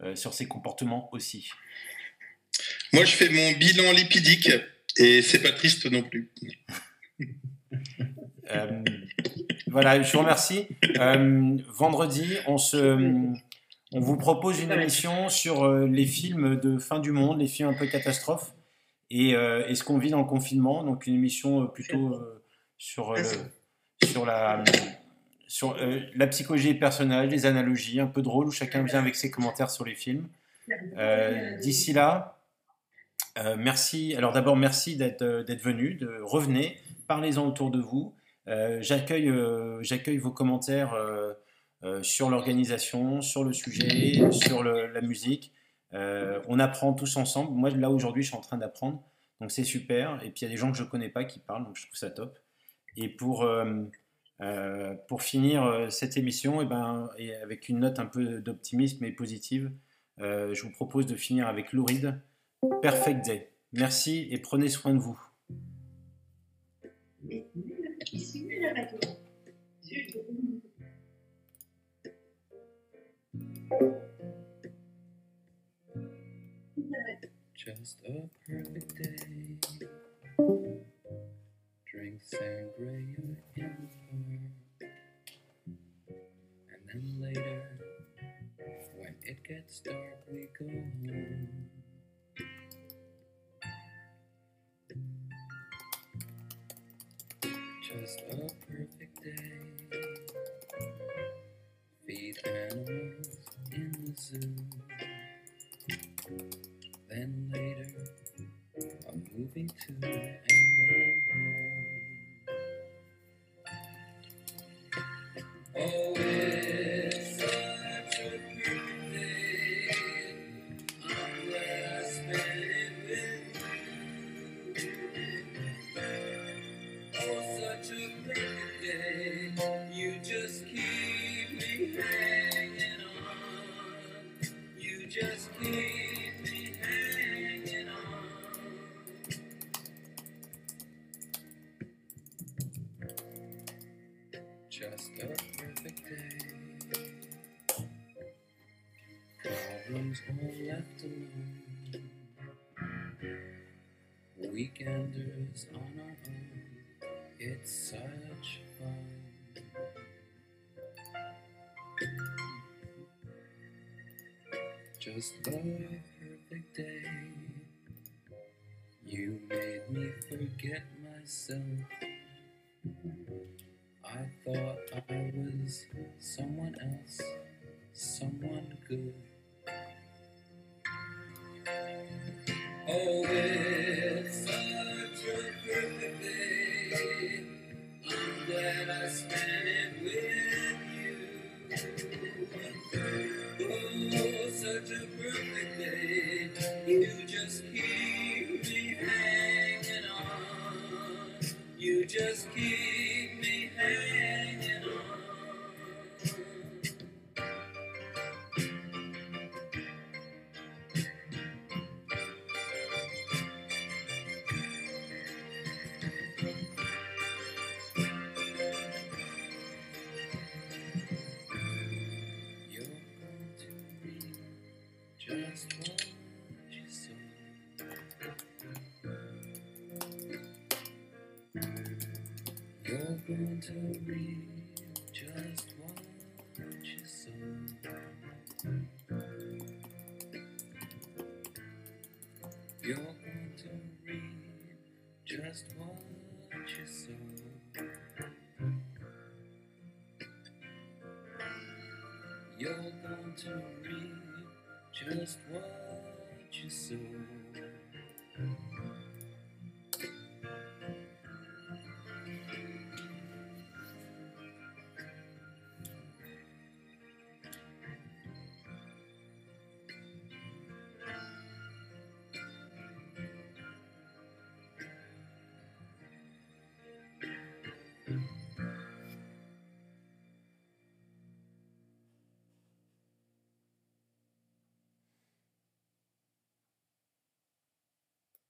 euh, sur ces comportements aussi Moi, je fais mon bilan lipidique et c'est pas triste non plus. Euh, voilà, je vous remercie. Euh, vendredi, on, se, on vous propose une émission sur euh, les films de fin du monde, les films un peu catastrophes, et, euh, et ce qu'on vit dans le confinement? Donc une émission euh, plutôt euh, sur, euh, le- sur, la, sur euh, la psychologie des personnages, les analogies, un peu drôle, où chacun vient avec ses commentaires sur les films. Euh, D'ici là, euh, merci. Alors d'abord, merci d'être euh, venu, revenez, parlez-en autour de vous. Euh, J'accueille vos commentaires sur l'organisation, sur le sujet, sur la musique. On apprend tous ensemble. Moi, là aujourd'hui, je suis en train d'apprendre, donc c'est super. Et puis il y a des gens que je connais pas qui parlent, donc je trouve ça top. Et pour pour finir cette émission, et ben, et avec une note un peu d'optimisme et positive, je vous propose de finir avec Louride. Perfect Day. Merci et prenez soin de vous. Just a perfect day. Drink sangria in the park. And then later, when it gets dark, we go home. Just a perfect day. Feed animals in the zoo. Then later, a movie too, myself. I thought I was someone else, someone to read just what you saw.